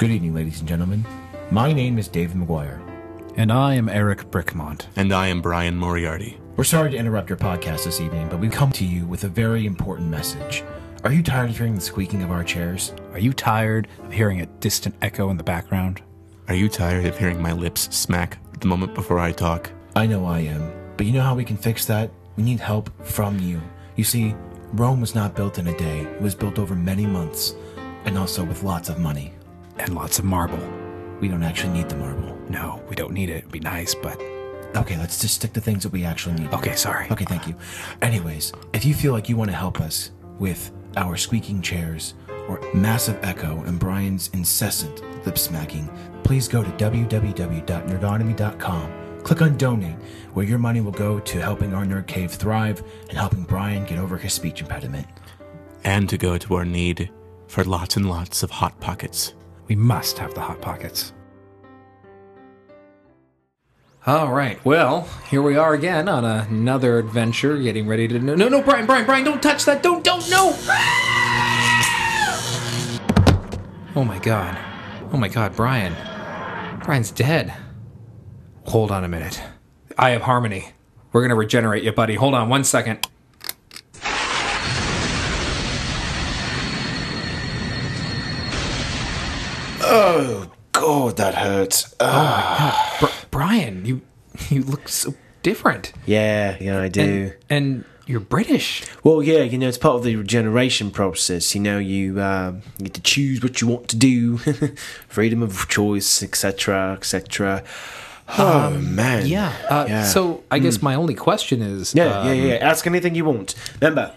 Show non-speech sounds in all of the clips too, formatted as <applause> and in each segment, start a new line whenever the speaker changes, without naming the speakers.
Good evening, ladies and gentlemen. My name is David McGuire.
And I am Eric Brickmont.
And I am Brian Moriarty.
We're sorry to interrupt your podcast this evening, but we've come to you with a very important message. Are you tired of hearing the squeaking of our chairs?
Are you tired of hearing a distant echo in the background?
Are you tired of hearing my lips smack the moment before I talk?
I know I am, but you know how we can fix that? We need help from you. You see, Rome was not built in a day, it was built over many months, and also with lots of money.
And lots of marble.
We don't actually need the marble.
No, we don't need it. It'd be nice, but.
Okay, let's just stick to things that we actually need.
Okay, sorry.
Okay, thank you. Anyways, if you feel like you want to help us with our squeaking chairs or massive echo and Brian's incessant lip smacking, please go to www.nerdonomy.com. Click on donate, where your money will go to helping our nerd cave thrive and helping Brian get over his speech impediment.
And to go to our need for lots and lots of hot pockets.
We must have the hot pockets.
All right. Well, here we are again on another adventure, getting ready to. No, no, no, Brian, Brian, Brian, don't touch that! Don't, don't, no! Oh my god. Oh my god, Brian. Brian's dead. Hold on a minute. I have harmony. We're gonna regenerate you, buddy. Hold on one second.
Oh God, that hurts. Ah.
Br- Brian, you you look so different.
yeah, yeah, I do.
And, and you're British.
well, yeah, you know, it's part of the regeneration process. You know, you uh, get to choose what you want to do, <laughs> freedom of choice, etc., etc. Oh man,
Yeah. Uh,
Yeah.
So I guess my only question is.
yeah,
um,
yeah, yeah. Ask anything you want. Remember,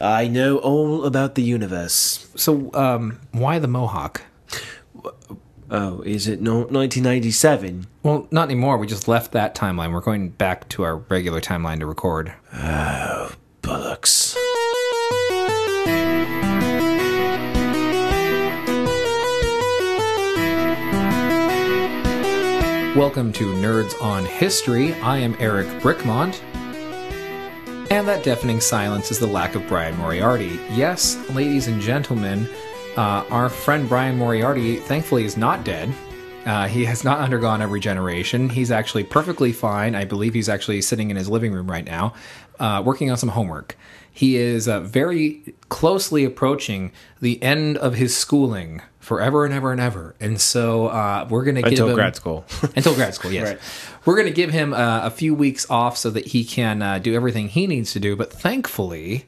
I know all about the universe.
So um, why the mohawk?
Oh, is it no 1997?
Well, not anymore. We just left that timeline. We're going back to our regular timeline to record.
Oh, Bollocks.
Welcome to Nerds on History. I am Eric Brickmont. And that deafening silence is the lack of Brian Moriarty. Yes, ladies and gentlemen, uh, our friend Brian Moriarty thankfully is not dead. Uh, he has not undergone a regeneration. He's actually perfectly fine. I believe he's actually sitting in his living room right now, uh, working on some homework. He is uh, very closely approaching the end of his schooling forever and ever and ever. And so uh, we're going to give
Until
him
grad school. <laughs>
until grad school. Yes,
Right.
we're going to give him uh, a few weeks off so that he can uh, do everything he needs to do. But thankfully,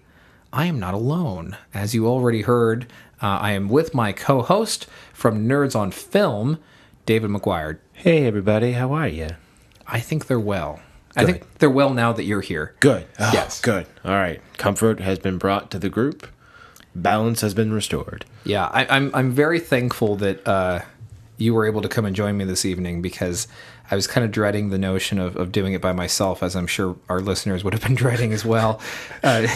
I am not alone. As you already heard, uh, I am with my co-host from Nerds on Film, David McGuire.
hey, everybody, how are you?
I think they're well. I think they're well now that you're here.
Good. Oh,
Yes.
Good. All right. Comfort has been brought to the group. Balance has been restored.
Yeah, I, I'm I'm very thankful that uh, you were able to come and join me this evening because I was kind of dreading the notion of, of doing it by myself, as I'm sure our listeners would have been <laughs> dreading as well. Uh,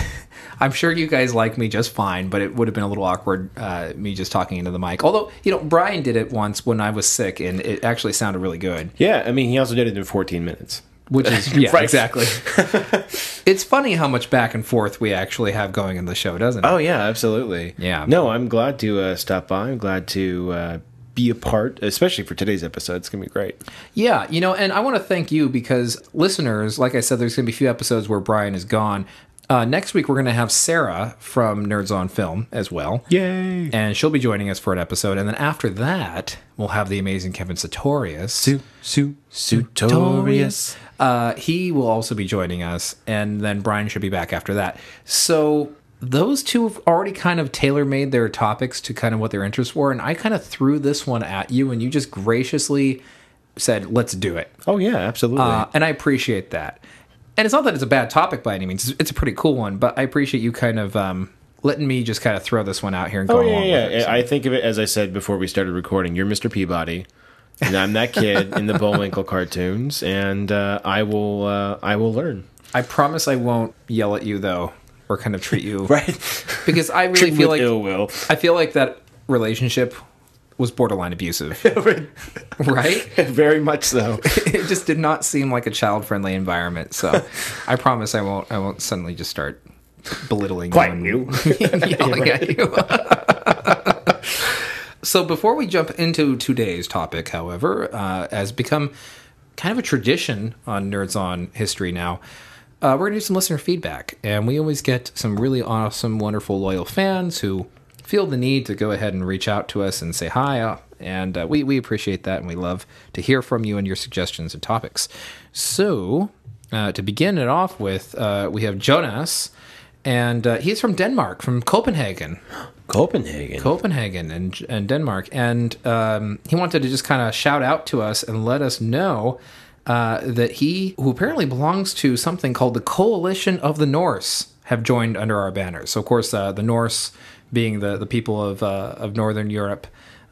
I'm sure you guys like me just fine, but it would have been a little awkward uh, me just talking into the mic. Although you know, Brian did it once when I was sick, and it actually sounded really good.
Yeah, I mean, he also did it in 14 minutes.
Which is <laughs> yeah,
Right.
exactly. <laughs> it's funny how much back and forth we actually have going in the show, doesn't it?
Oh, yeah, absolutely.
Yeah.
No, I'm glad to uh, stop by. I'm glad to uh, be a part, especially for today's episode. It's going to be great.
Yeah, you know, and I want to thank you because listeners, like I said, there's going to be a few episodes where Brian is gone. Uh, next week, we're going to have Sarah from Nerds on Film as well.
Yay.
And she'll be joining us for an episode. And then after that, we'll have the amazing Kevin Sartorius.
Su, su, Sutorius.
Uh, he will also be joining us. And then Brian should be back after that. So those two have already kind of tailor made their topics to kind of what their interests were. And I kind of threw this one at you, and you just graciously said, let's do it.
Oh, yeah, absolutely.
Uh, and I appreciate that. And it's not that it's a bad topic by any means. It's- a pretty cool one, but I appreciate you kind of um, letting me just kind of throw this one out here and go
oh, yeah,
along
yeah.
with it. So-
I think of it, as I said before we started recording, you're Mr. Peabody. And I'm that kid in the Bullwinkle cartoons, and uh, I will, uh, I will learn.
I promise I won't yell at you though, or kind of treat you <laughs>
Right.
because I <laughs> really feel like
ill will.
I feel like that relationship was borderline abusive, <laughs> right? <laughs>
Very much so. <laughs>
it just did not seem like a child-friendly environment. So I promise I won't. I won't suddenly just start belittling
Quite you.
yelling at you. So before we jump into today's topic, however, uh, has become kind of a tradition on Nerds on History now. Uh, we're gonna do some listener feedback, and we always get some really awesome, wonderful, loyal fans who feel the need to go ahead and reach out to us and say hi. Uh, and uh, we we appreciate that, and we love to hear from you and your suggestions and topics. So uh, to begin it off with, uh, we have Jonas, and uh, he's from Denmark, from Copenhagen. <gasps>
Copenhagen.
Copenhagen and, and Denmark. And um, he wanted to just kind of shout out to us and let us know uh, that he, who apparently belongs to something called the Coalition of the Norse, have joined under our banners. So, of course, uh, the Norse being the, the people of, uh, of Northern Europe.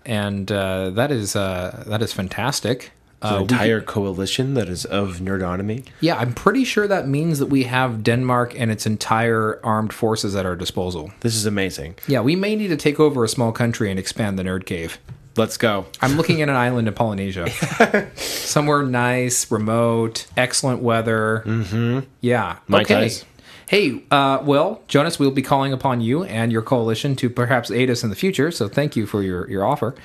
And uh, that is uh, that is fantastic.
the
Uh, we-
entire coalition that is of nerdonomy.
yeah, I'm pretty sure that means that we have Denmark and its entire armed forces at our disposal.
This is amazing.
Yeah, we may need to take over a small country and expand the Nerd Cave.
Let's go.
I'm looking at an island in Polynesia. <laughs> Somewhere nice, remote, excellent weather. Mm-hmm. Yeah.
Mai
okay.
Tais.
Hey, uh, well, Jonas, we'll be calling upon you and your coalition to perhaps aid us in the future. So thank you for your, your offer.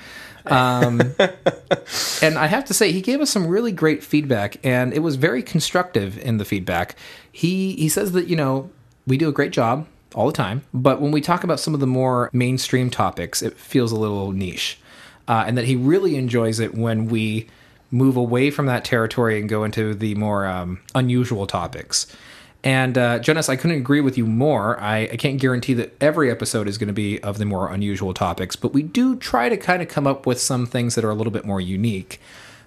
Um, <laughs> and I have to say, he gave us some really great feedback, and it was very constructive in the feedback. He he says that you know we do a great job all the time, but when we talk about some of the more mainstream topics, it feels a little niche, uh, and that he really enjoys it when we move away from that territory and go into the more um, unusual topics. And uh, Jonas, I couldn't agree with you more. I, I can't guarantee that every episode is going to be of the more unusual topics, but we do try to kind of come up with some things that are a little bit more unique.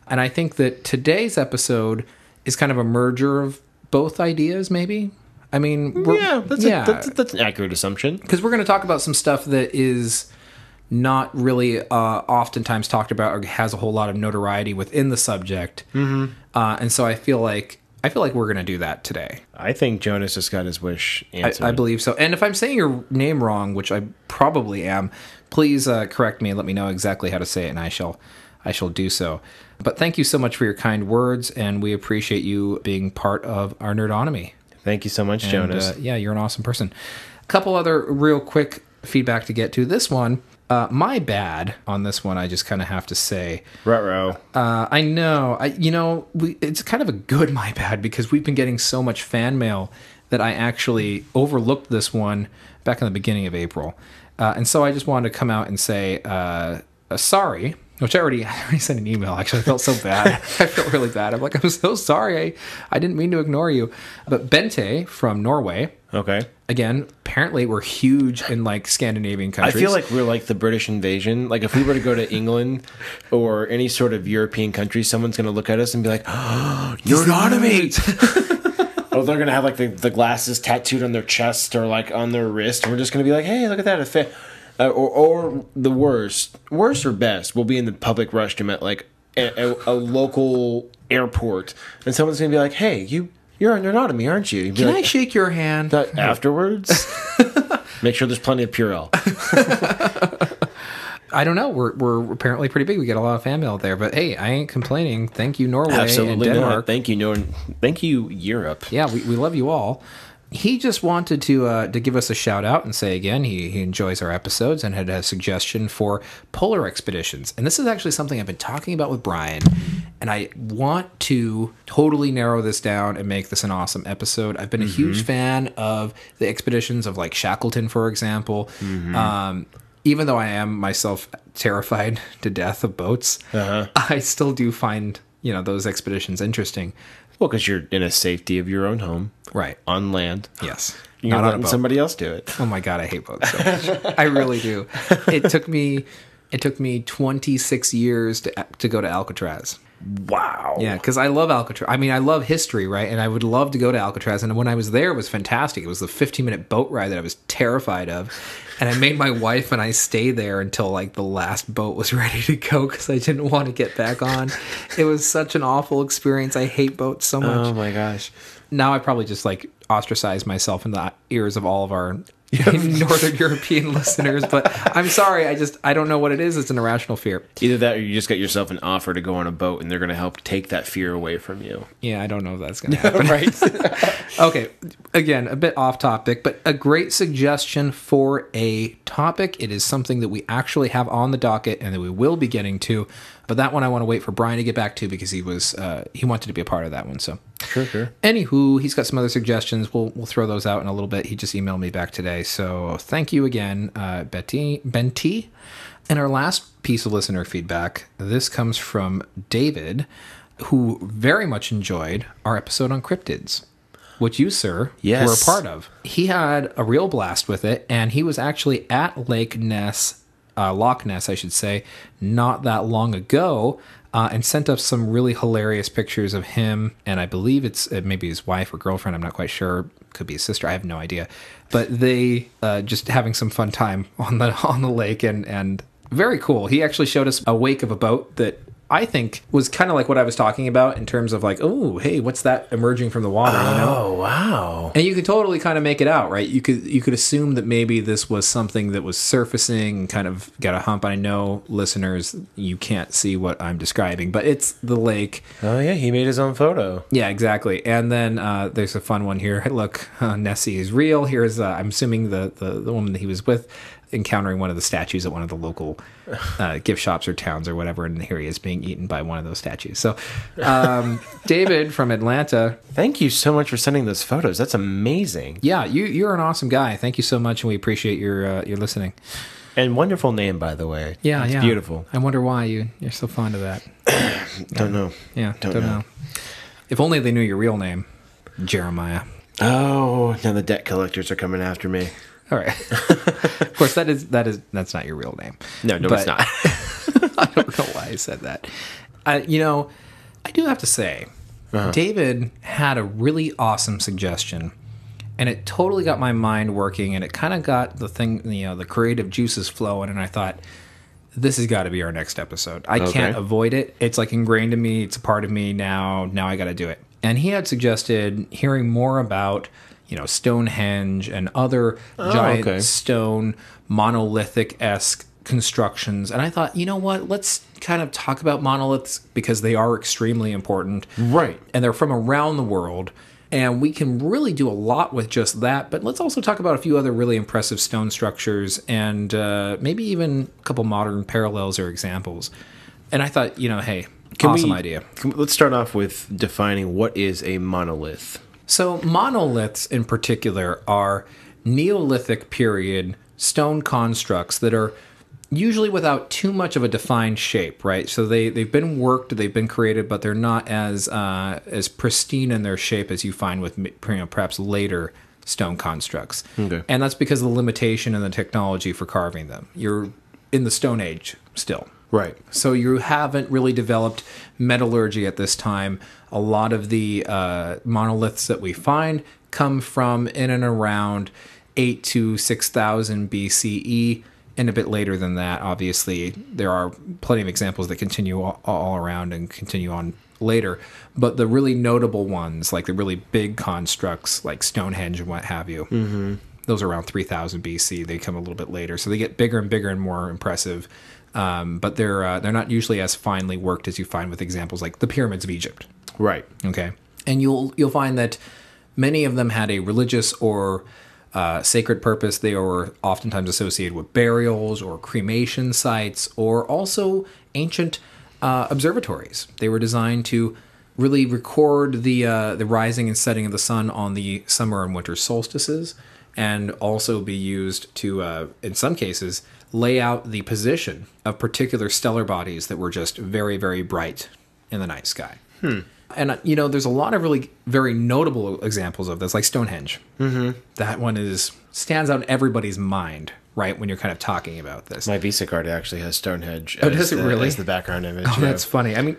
And I think that today's episode is kind of a merger of both ideas, maybe. I mean, we're,
Yeah, that's,
yeah,
A, that's, that's an accurate assumption.
because we're going to talk about some stuff that is not really uh, oftentimes talked about or has a whole lot of notoriety within the subject. Mm-hmm. Uh, and so I feel like I feel like we're going to do that today.
I think Jonas just got his wish
I,
answered.
I believe so. And if I'm saying your name wrong, which I probably am, please uh, correct me and let me know exactly how to say it, and I shall I shall do so. But thank you so much for your kind words, and we appreciate you being part of our nerdonomy.
Thank you so much,
And,
Jonas.
uh, yeah, you're an awesome person. A couple other real quick feedback to get to. This one, uh, my bad on this one. I just kind of have to say,
Ruh-roh.
uh, I know, I you know, we, it's kind of a good my bad because we've been getting so much fan mail that I actually overlooked this one back in the beginning of April, uh, and so I just wanted to come out and say uh, uh, sorry. Which I already, <laughs> I already sent an email. Actually, I felt so bad. <laughs> I felt really bad. I'm like, I'm so sorry. I, I didn't mean to ignore you. But Bente from Norway,
Okay.
Again, apparently we're huge in like Scandinavian countries.
I feel like we're like the British invasion. Like if we were to go to <laughs> England or any sort of European country, someone's going to look at us and be like, <gasps> oh, Nerdonomy! <laughs> or they're going to have like the, the glasses tattooed on their chest or like on their wrist. And we're just going to be like, hey, look at that. A fa-. Uh, or, or the worst, worst or best, we'll be in the public restroom at like a, a, a local airport. And someone's going to be like, hey, you, you're on Nerdonomy, aren't you?
Can
like,
I shake your hand? <laughs>
afterwards? <laughs> Make sure there's plenty of Purell. <laughs>
I don't know. We're we're apparently pretty big. We get a lot of fan mail there, but hey, I ain't complaining. Thank you, Norway and
Absolutely
Denmark.
not. Thank you, Nor- Thank you, Europe.
yeah, we, we love you all. He just wanted to uh, to give us a shout out and say again he, he enjoys our episodes and had a suggestion for polar expeditions. And this is actually something I've been talking about with Brian, and I want to totally narrow this down and make this an awesome episode. I've been a huge mm-hmm. fan of the expeditions of like Shackleton, for example. Mm-hmm. Um, even though I am myself terrified <laughs> to death of boats, uh-huh. I still do find you know those expeditions interesting.
Well, because you're in a safety of your own home
Right.
on land.
Yes.
You're
Not
letting somebody else do it.
Oh my god, I hate boats so much. <laughs> I really do. It took me it took me 26 years to to go to Alcatraz.
Wow.
Yeah, because I love Alcatraz. I mean, I love history, right? And I would love to go to Alcatraz. And when I was there, it was fantastic. It was the 15 minute boat ride that I was terrified of. And I made my wife and I stay there until like the last boat was <laughs> ready to go because I didn't want to get back on. It was such an awful experience. I hate boats so much.
Oh my gosh.
now I probably just like ostracize myself in the ears of all of our <laughs> Northern European listeners, but I'm sorry. I just I don't know what it is. It's an irrational fear.
Either that, or you just got yourself an offer to go on a boat, and they're going to help take that fear away from you.
Yeah, I don't know if that's going <laughs> to happen.
right. <laughs>
okay, again, a bit off topic, but a great suggestion for a topic. It is something that we actually have on the docket and that we will be getting to. But that one I want to wait for Brian to get back to because he was uh, he wanted to be a part of that one. So
Sure, sure.
Anywho, he's got some other suggestions. We'll we'll throw those out in a little bit. He just emailed me back today, so thank you again, uh, Betty Benty. And our last piece of listener feedback. This comes from David, who very much enjoyed our episode on cryptids, which you, sir,
Yes.
were a part of. He had a real blast with it, and he was actually at Lake Ness, uh, Loch Ness, I should say, not that long ago, uh, and sent us some really hilarious pictures of him, and I believe it's uh, maybe his wife or girlfriend. I'm not quite sure. Could be his sister. I have no idea. But they uh, just having some fun time <laughs> on the on the lake, and and very cool. He actually showed us a wake of a boat that I think was kind of like what I was talking about in terms of like, oh, hey, what's that emerging from the water? You know,
Oh wow.
and you could totally kind of make it out, right? You could you could assume that maybe this was something that was surfacing, and kind of got a hump. I know listeners, you can't see what I'm describing, but it's the lake.
Oh yeah, he made his own photo.
Yeah, exactly. And then uh, there's a fun one here. <laughs> Look, uh, Nessie is real. Here's uh, I'm assuming the, the the woman that he was with encountering one of the statues at one of the local uh, <laughs> gift shops or towns or whatever, and here he is being eaten by one of those statues. So, um, <laughs> David from Atlanta
Thank you so much for sending those photos. That's amazing.
yeah, you you're an awesome guy. Thank you so much, and we appreciate your uh, your listening.
And wonderful name, by the way.
Yeah,
it's
yeah,
beautiful.
I wonder why you you're so fond of that. <coughs>
Don't know.
Yeah,
Don't
don't,
know.
know. If only they knew your real name, Jeremiah.
Oh, now the debt collectors are coming after me.
All right. <laughs> of course, that is that is that's not your real name.
No, no,
But-
it's not. <laughs>
I don't know why I said that. I, you know, I do have to say,
Uh-huh.
David had a really awesome suggestion, and it totally got my mind working, and it kind of got the thing, you know, the creative juices flowing, and I thought, this has got to be our next episode. I can't avoid it. It's like ingrained in me. It's a part of me now. Now I got to do it. And he had suggested hearing more about, you know, Stonehenge and other giant
okay.
stone monolithic esque constructions. And I thought, you know what? Let's kind of talk about monoliths because they are extremely important.
Right.
And they're from around the world. And we can really do a lot with just that. But let's also talk about a few other really impressive stone structures and uh, maybe even a couple modern parallels or examples. And I thought, you know, hey, awesome
we-
idea.
can let's start off with defining what is a monolith.
So, monoliths in particular are Neolithic period stone constructs that are usually without too much of a defined shape, right? So they they've been worked, they've been created, but they're not as uh, as pristine in their shape as you find with you know, perhaps later stone constructs.
Okay.
And that's because of the limitation in the technology for carving them. You're in the Stone Age still.
Right.
So you haven't really developed metallurgy at this time. A lot of the uh, monoliths that we find come from in and around eight to six thousand BCE, and a bit later than that. Obviously, there are plenty of examples that continue all, all around and continue on later. But the really notable ones, like the really big constructs, like Stonehenge and what have you, mm-hmm. those are around 3000 BC. They come a little bit later, so they get bigger and bigger and more impressive. Um, but they're uh, they're not usually as finely worked as you find with examples like the pyramids of Egypt.
Right.
Okay, and you'll you'll find that many of them had a religious or uh, sacred purpose. They were oftentimes associated with burials or cremation sites, or also ancient uh, observatories. They were designed to really record the uh, the rising and setting of the sun on the summer and winter solstices, and also be used to, uh, in some cases, lay out the position of particular stellar bodies that were just very very bright in the night sky. And uh, you know, there's a lot of really very notable examples of this, like Stonehenge. Mm-hmm. That one is stands out in everybody's mind, right? When you're kind of talking about this.
My Visa card actually has Stonehenge.
Oh,
as
does it
the,
really?
As the background image.
Oh,
yeah.
that's funny. I mean,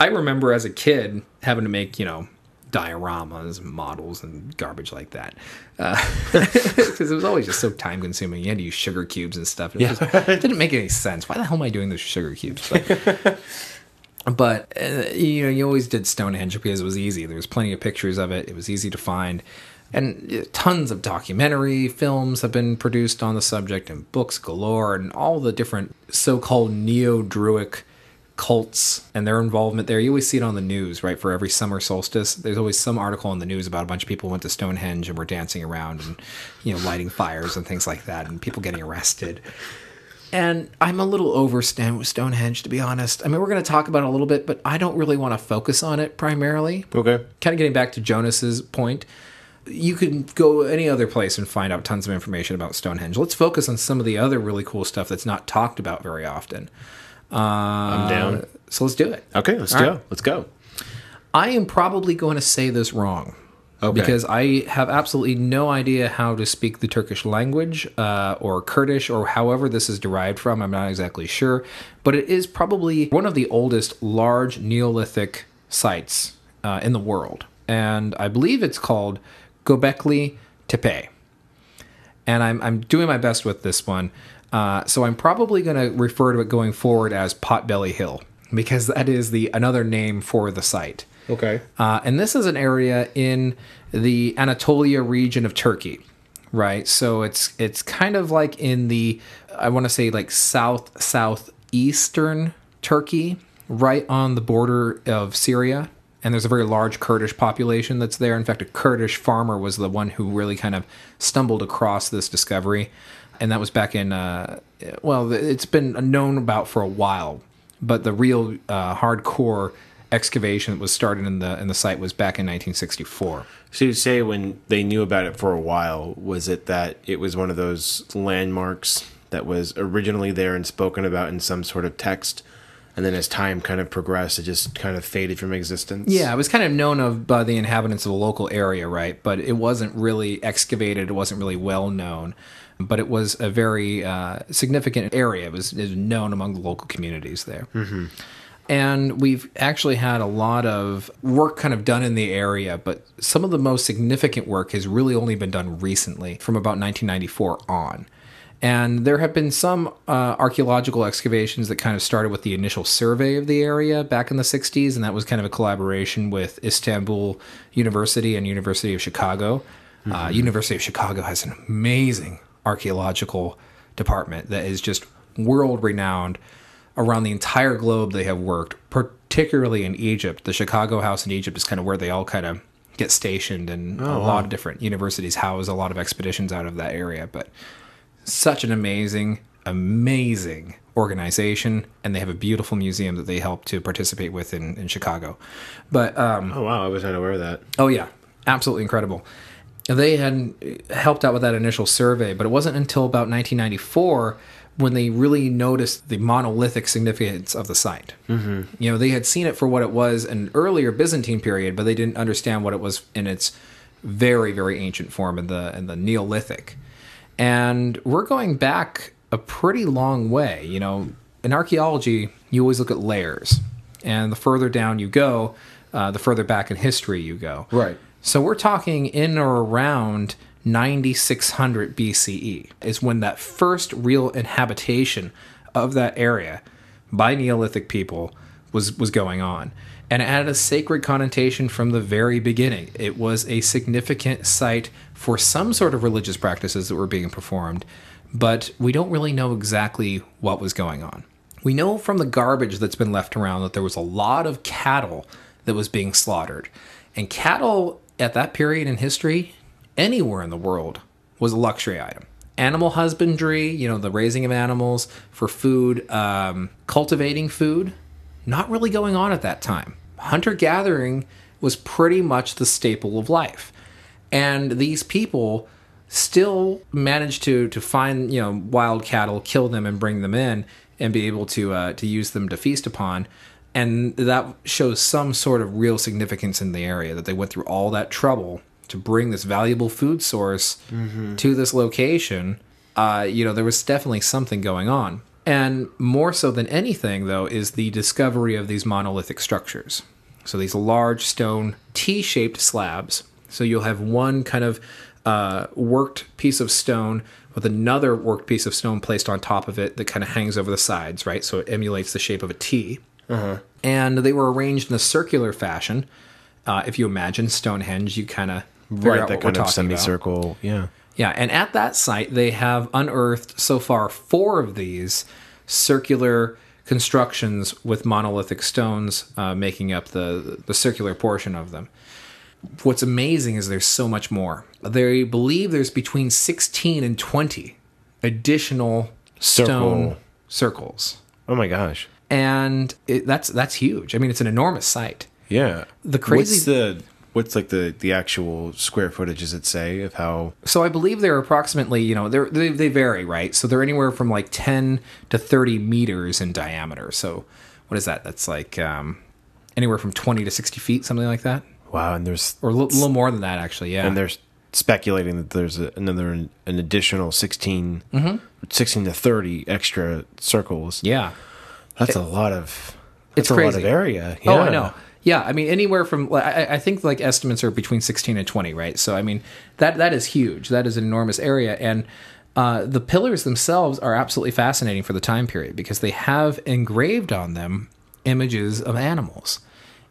I remember as a kid having to make, you know, dioramas, models, and garbage like that. <laughs> Because it was always just so time consuming. You had to use sugar cubes and stuff. It, just, it didn't make any sense. Why the hell am I doing with sugar cubes? But, <laughs> but uh, you know, you always did Stonehenge because it was easy. There was plenty of pictures of it. It was easy to find. And uh, tons of documentary films have been produced on the subject, and books galore, and all the different so called neo Druic cults and their involvement there. You always see it on the news, right? For every summer solstice, there's always some article in the news about a bunch of people went to Stonehenge and were dancing around and, you know, lighting fires and things like that, and people getting arrested. And I'm a little over Stone- Stonehenge, to be honest. I mean, we're going to talk about it a little bit, but I don't really want to focus on it primarily.
Okay.
Kind of getting back to Jonas's point, you can go any other place and find out tons of information about Stonehenge. Let's focus on some of the other really cool stuff that's not talked about very often.
I'm down.
So let's do it.
Okay, let's
All
go.
right.
Let's go.
I am probably going to say this wrong.
Okay.
Because I have absolutely no idea how to speak the Turkish language uh, or Kurdish or however this is derived from. I'm not exactly sure. But it is probably one of the oldest large Neolithic sites uh, in the world. And I believe it's called Gobekli Tepe. And I'm, I'm doing my best with this one. Uh, so I'm probably going to refer to it going forward as Potbelly Hill because that is the another name for the site.
Okay.
Uh, and this is an area in the Anatolia region of Turkey, right? So it's it's kind of like in the I want to say like south southeastern Turkey, right on the border of Syria. And there's a very large Kurdish population that's there. In fact, a Kurdish farmer was the one who really kind of stumbled across this discovery, and that was back in uh, well, it's been known about for a while, but the real uh, hardcore excavation that was started in the in the site was back in 1964.
So you say when they knew about it for a while, was it that it was one of those landmarks that was originally there and spoken about in some sort of text, and then as time kind of progressed, it just kind of faded from existence?
Yeah, it was kind of known of by the inhabitants of the local area, right? But it wasn't really excavated. It wasn't really well known. But it was a very uh, significant area. It was, it was known among the local communities there. And we've actually had a lot of work kind of done in the area, but some of the most significant work has really only been done recently from about 1994 on. And there have been some uh, archaeological excavations that kind of started with the initial survey of the area back in the 60s, and that was kind of a collaboration with Istanbul University and University of Chicago. Uh, University of Chicago has an amazing archaeological department that is just world renowned around the entire globe they have worked particularly in egypt. The chicago house in egypt is kind of where they all kind of get stationed and a lot of different universities house a lot of expeditions out of that area but such an amazing amazing organization and they have a beautiful museum that they help to participate with in, in chicago. But um,
Oh wow, I was not aware of that.
Oh yeah, absolutely incredible. They had helped out with that initial survey, but it wasn't until about 1994 when they really noticed the monolithic significance of the site. Mm-hmm. You know, they had seen it for what it was in an earlier Byzantine period, but they didn't understand what it was in its very, very ancient form in the in the Neolithic. And we're going back a pretty long way. You know, in archaeology, you always look at layers, and the further down you go, uh, the further back in history you go.
Right.
So we're talking in or around 9600 BCE is when that first real inhabitation of that area by Neolithic people was was going on. And it had a sacred connotation from the very beginning. It was a significant site for some sort of religious practices that were being performed, but we don't really know exactly what was going on. We know from the garbage that's been left around that there was a lot of cattle that was being slaughtered. And cattle at that period in history, anywhere in the world, was a luxury item. Animal husbandry, you know, the raising of animals for food, um, cultivating food, not really going on at that time. Hunter gathering was pretty much the staple of life. And these people still managed to to find you know wild cattle, kill them, and bring them in, and be able to uh, to use them to feast upon. And that shows some sort of real significance in the area that they went through all that trouble to bring this valuable food source to this location. Uh, you know, there was definitely something going on. And more so than anything, though, is the discovery of these monolithic structures. So these large stone T shaped slabs. So you'll have one kind of uh, worked piece of stone with another worked piece of stone placed on top of it that kind of hangs over the sides, right? So it emulates the shape of a T. And they were arranged in a circular fashion. Uh, if you imagine Stonehenge, you kind of
right, that kind of
talking about.
semicircle. Yeah.
Yeah, and at that site, they have unearthed so far four of these circular constructions with monolithic stones uh, making up the the circular portion of them. What's amazing is there's so much more. They believe there's between 16 and 20 additional stone circles,
Oh my gosh.
And it, that's that's huge. I mean, it's an enormous site.
Yeah.
The crazy-
What's the what's like the the actual square footage? Does it say of how?
So I believe they're approximately, you know, they're, they they vary, right? So they're anywhere from like 10 to 30 meters in diameter. So what is that? That's like um, anywhere from 20 to 60 feet, something like that,
Wow. And there's
or a little more than that, actually. Yeah.
and they're speculating that there's a, another an additional 16, 16 to thirty extra circles.
Mm-hmm. yeah.
That's a lot of.
It's
That's a lot
crazy.
of area.
Oh, I know. Yeah, I mean anywhere from I, I think like estimates are between 16 and 20, right? So I mean that that is huge. That is an enormous area, and uh, the pillars themselves are absolutely fascinating for the time period because they have engraved on them images of animals.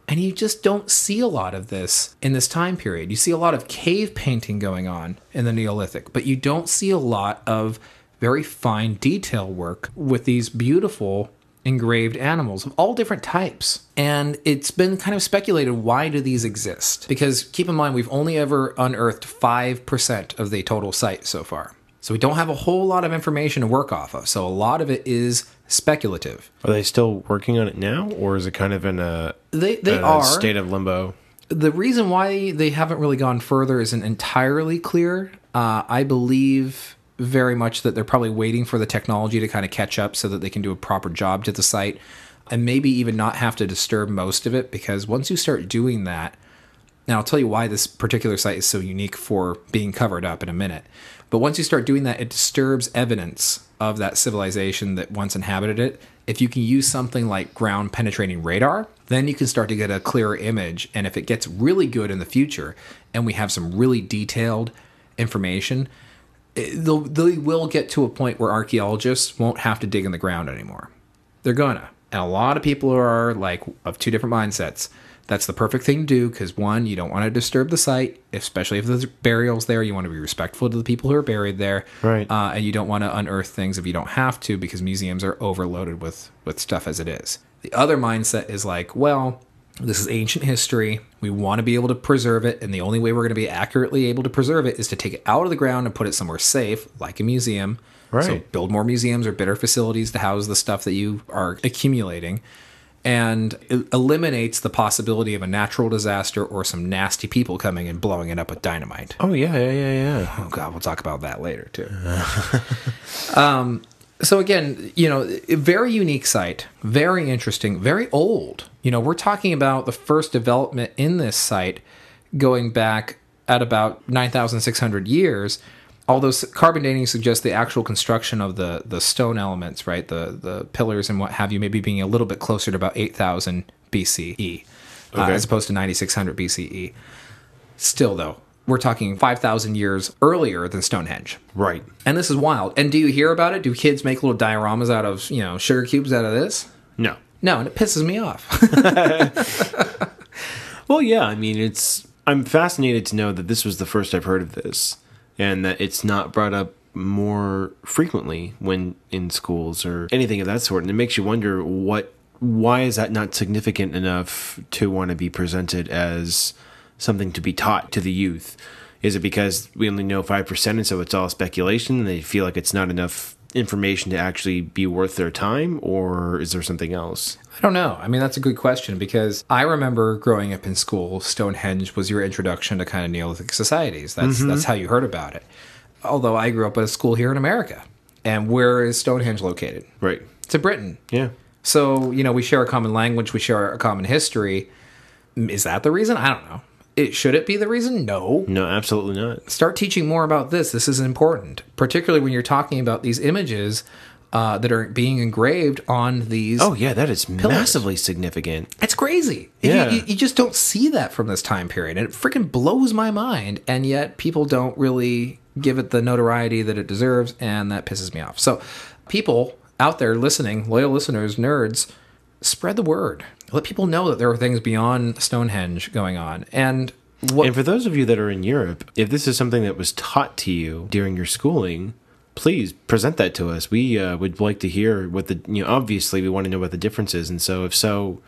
And you just don't see a lot of this in this time period. You see a lot of cave painting going on in the Neolithic, but you don't see a lot of very fine detail work with these beautiful engraved animals of all different types. And it's been kind of speculated why do these exist? Because keep in mind we've only ever unearthed 5% of the total site so far. So we don't have a whole lot of information to work off of. So a lot of it is speculative.
Are they still working on it now, or is it kind of in a,
They they
a
are
state of limbo?
the reason why they haven't really gone further isn't entirely clear. Uh, I believe very much that they're probably waiting for the technology to kind of catch up so that they can do a proper job to the site and maybe even not have to disturb most of it because once you start doing that, now I'll tell you why this particular site is so unique for being covered up in a minute. But once you start doing that, it disturbs evidence of that civilization that once inhabited it. If you can use something like ground penetrating radar, then you can start to get a clearer image. And if it gets really good in the future and we have some really detailed information, they'll, they will get to a point where archaeologists won't have to dig in the ground anymore. They're gonna. And a lot of people are like of two different mindsets. That's the perfect thing to do because one, you don't want to disturb the site, especially if there's burials there. You want to be respectful to the people who are buried there,
Right.
Uh, and you don't want to unearth things if you don't have to because museums are overloaded with with stuff as it is. The other mindset is like, well, this is ancient history. We want to be able to preserve it, and the only way we're going to be accurately able to preserve it is to take it out of the ground and put it somewhere safe, like a museum.
Right.
So build more museums or better facilities to house the stuff that you are accumulating and it eliminates the possibility of a natural disaster or some nasty people coming and blowing it up with dynamite.
Oh yeah, yeah, yeah, yeah.
Oh god, we'll talk about that later too. <laughs> um, so again, you know, very unique site, very interesting, very old. You know, we're talking about the first development in this site going back at about 9,600 years. Although carbon dating suggests the actual construction of the the stone elements, right, the the pillars and what have you, maybe being a little bit closer to about 8,000 BCE, uh, as opposed to 9,600 BCE. Still, though, we're talking 5,000 years earlier than Stonehenge.
Right.
And this is wild. And do you hear about it? Do kids make little dioramas out of, you know, sugar cubes out of this?
No.
No, and it pisses me off. <laughs>
Well, yeah. I mean, it's. I'm fascinated to know that this was the first I've heard of this, and that it's not brought up more frequently when in schools or anything of that sort. And it makes you wonder what. Why is that not significant enough to want to be presented as something to be taught to the youth? Is it because we only know five percent, and so it's all speculation, and they feel like it's not enough information to actually be worth their time, or is there something else?
I don't know. I mean, that's a good question because I remember growing up in school, Stonehenge was your introduction to kind of Neolithic societies. That's mm-hmm. that's how you heard about it. Although I grew up at a school here in America. And where is Stonehenge located?
Right.
It's in Britain.
Yeah.
So, you know, we share a common language, we share a common history. Is that the reason? I don't know. It should it be the reason? No.
No, absolutely not.
Start teaching more about this. This is important, particularly when you're talking about these images uh, that are being engraved on these.
Oh yeah, that is massively significant.
It's crazy. You-
Yeah.
You, you just don't see that from this time period. And it freaking blows my mind. And yet people don't really give it the notoriety that it deserves. And that pisses me off. So, people out there listening, loyal listeners, nerds, spread the word. Let people know that there are things beyond Stonehenge going on. And what
And for those of you that are in Europe, if this is something that was taught to you during your schooling, please present that to us. We uh, would like to hear what the you know. Obviously, we want to know what the difference is, and so if so,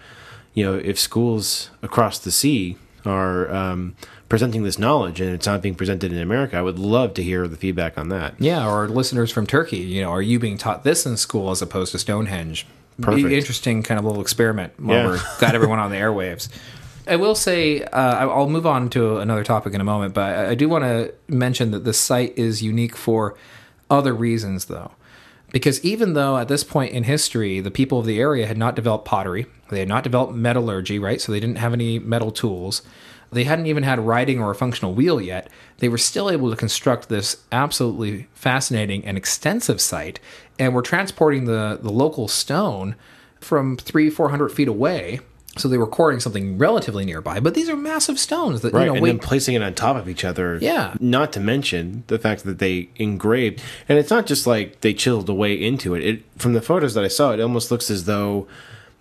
you know, if schools across the sea are um, presenting this knowledge and it's not being presented in America, I would love to hear the feedback on that.
Yeah, or listeners from Turkey, you know, are you being taught this in school as opposed to Stonehenge?
Perfect.
Interesting kind of little experiment while
Yeah.
we're got everyone on the airwaves. I will say, uh, I- I'll move on to another topic in a moment, but I I do want to mention that the site is unique for other reasons, though. Because even though at this point in history, the people of the area had not developed pottery, they had not developed metallurgy, right? So they didn't have any metal tools. They hadn't even had writing or a functional wheel yet. They were still able to construct this absolutely fascinating and extensive site, and were transporting the, the local stone from three, four hundred feet away. So they were quarrying something relatively nearby, but these are massive stones that
Right,
you know
and then placing it on top of each other.
Yeah.
Not to mention the fact that they engraved, and it's not just like they chiseled away into it. It from the photos that I saw, it almost looks as though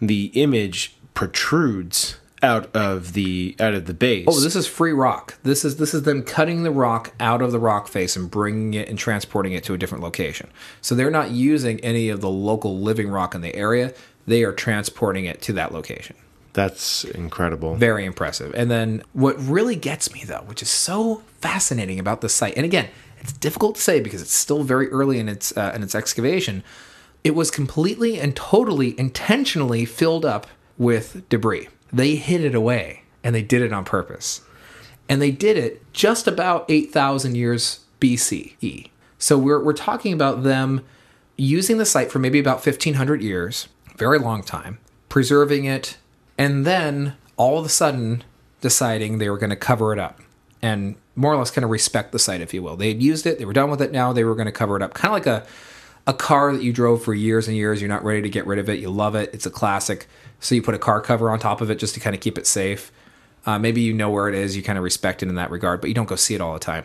the image protrudes out of the out of the base.
Oh, this is free rock. This is this is them cutting the rock out of the rock face and bringing it and transporting it to a different location. So they're not using any of the local living rock in the area. They are transporting it to that location.
That's incredible.
Very impressive. And then what really gets me though, which is so fascinating about the site, and again, it's difficult to say because it's still very early in its uh, in its excavation. It was completely and totally intentionally filled up with debris. They hid it away, and they did it on purpose. And they did it just about 8,000 years BCE. So we're, we're talking about them using the site for maybe about 1,500 years, very long time, preserving it, and then all of a sudden deciding they were going to cover it up and more or less kind of respect the site, if you will. They had used it, they were done with it, now they were going to cover it up. Kind of like a, a car that you drove for years and years, you're not ready to get rid of it, you love it, it's a classic. So you put a car cover on top of it just to kind of keep it safe. Uh, maybe you know where it is, you kind of respect it in that regard, but you don't go see it all the time.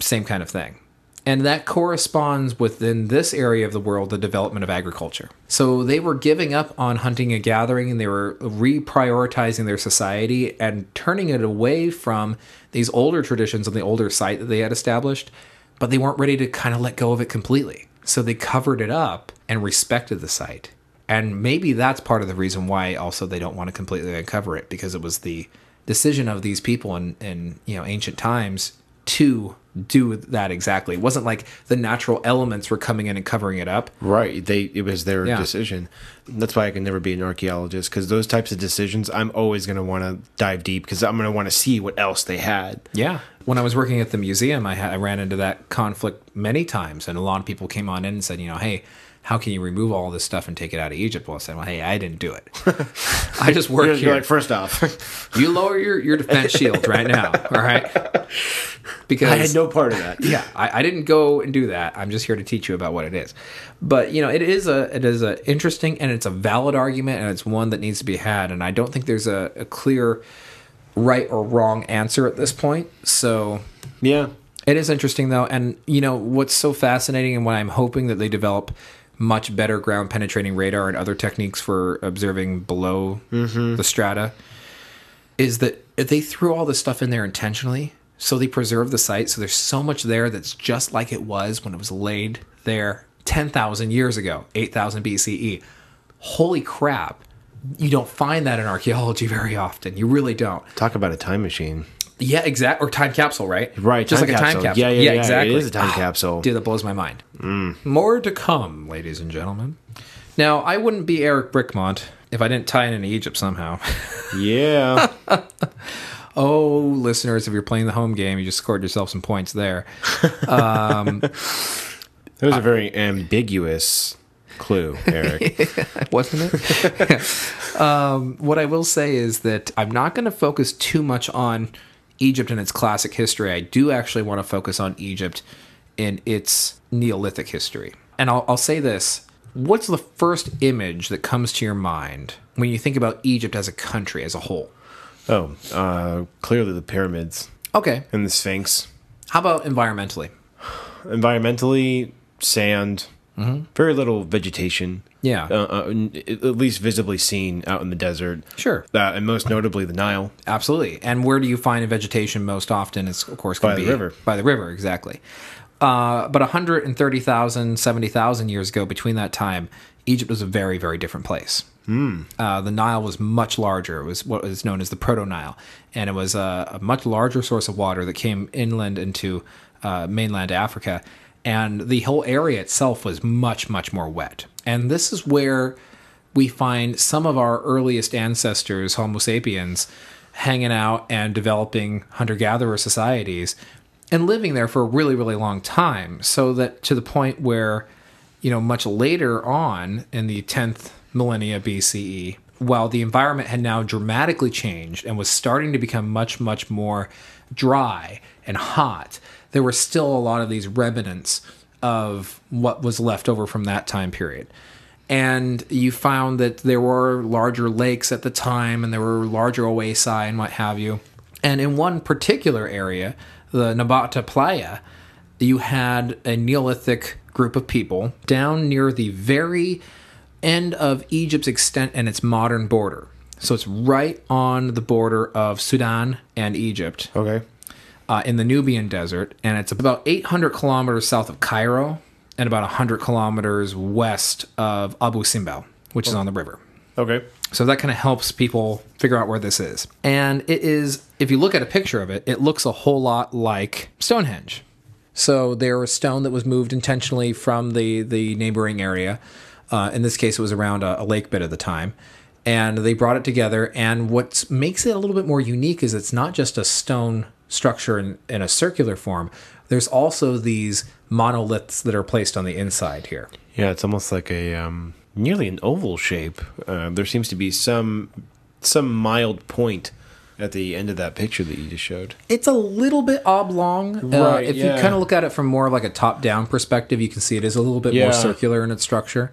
Same kind of thing. And that corresponds within this area of the world, the development of agriculture. So they were giving up on hunting and gathering, and they were reprioritizing their society and turning it away from these older traditions on the older site that they had established, but they weren't ready to kind of let go of it completely. So they covered it up and respected the site. And maybe that's part of the reason why also they don't want to completely uncover it because it was the decision of these people in, in you know ancient times to do that exactly. It wasn't like the natural elements were coming in and covering it up.
Right. They it was their
Yeah.
decision. That's why I can never be an archaeologist because those types of decisions, I'm always going to want to dive deep because I'm going to want to see what else they had.
Yeah. When I was working at the museum, I, had, I ran into that conflict many times, and a lot of people came on in and said, you know, hey, how can you remove all this stuff and take it out of Egypt? Well, I said, well, hey, I didn't do it. I just work
You're,
here.
you're like, first off, <laughs>
you lower your, your defense shield right now, all right? Because
I had no part of that.
yeah I, I didn't go and do that i'm just here to teach you about what it is but you know it is a it is a interesting and it's a valid argument and it's one that needs to be had and i don't think there's a, a clear right or wrong answer at this point. So
Yeah.
it is interesting though and you know what's so fascinating and what i'm hoping that they develop much better ground penetrating radar and other techniques for observing below mm-hmm. the strata is that they threw all this stuff in there intentionally. So they preserve the site so there's so much there that's just like it was when it was laid there 10,000 years ago 8,000 BCE holy crap you don't find that in archaeology very often you really don't
Talk about a time machine.
yeah, exact or time capsule, right?
Right,
just like a time
capsule.
capsule.
Yeah, yeah, yeah,
exactly.
It is a time
Ah,
capsule.
Dude, that blows my mind. More to come, ladies and gentlemen. Now, I wouldn't be Eric Brickmont if I didn't tie it into Egypt somehow.
Yeah. <laughs>
oh, listeners, if you're playing the home game, you just scored yourself some points there. <laughs>
Um, that was a very ambiguous clue, Eric. <laughs>
wasn't it? <laughs> um, what I will say is that I'm not going to focus too much on Egypt and its classic history. I do actually want to focus on Egypt in its Neolithic history. And I'll, I'll say this what's the first image that comes to your mind when you think about Egypt as a country, as a whole?
oh, uh, clearly the pyramids
Okay.
and the Sphinx.
How about environmentally?
Environmentally, sand, Very little vegetation.
Yeah.
Uh, uh, at least visibly seen out in the desert.
Sure.
Uh, and most notably the Nile.
Absolutely. And where do you find vegetation most often? It's of course going
By the
be
river.
By the river, exactly. Uh, but 130,000, 70,000 years ago, between that time, Egypt was a very, very different place. Uh, the Nile was much larger. It was what is known as the Proto Nile, and it was a, a much larger source of water that came inland into uh, mainland Africa. And the whole area itself was much, much more wet. And this is where we find some of our earliest ancestors, Homo sapiens, hanging out and developing hunter gatherer societies and living there for a really, really long time. So that to the point where, you know, much later on in the 10th millennia BCE, while the environment had now dramatically changed and was starting to become much, much more dry and hot, there were still a lot of these remnants of what was left over from that time period and you found that there were larger lakes at the time and there were larger oasis and what have you. And in one particular area, the Nabata Playa, you had a Neolithic group of people down near the very end of Egypt's extent and its modern border. So it's right on the border of Sudan and Egypt
Okay.
Uh, in the Nubian desert, and it's about 800 kilometers south of Cairo and about 100 kilometers west of Abu Simbel, which is on the river.
Okay.
So that kind of helps people figure out where this is. And it is, if you look at a picture of it, it looks a whole lot like Stonehenge. So there was a stone that was moved intentionally from the, the neighboring area. Uh, in this case, it was around a, a lake bed at the time. And they brought it together. And what makes it a little bit more unique is it's not just a stone structure in, in a circular form, there's also these monoliths that are placed on the inside here.
Yeah, it's almost like a um, nearly an oval shape. Uh, there seems to be some some mild point at the end of that picture that you just showed.
It's a little bit oblong. Uh, if
yeah.
you kind of look at it from more like a top-down perspective, you can see it is a little bit
Yeah.
more circular in its structure.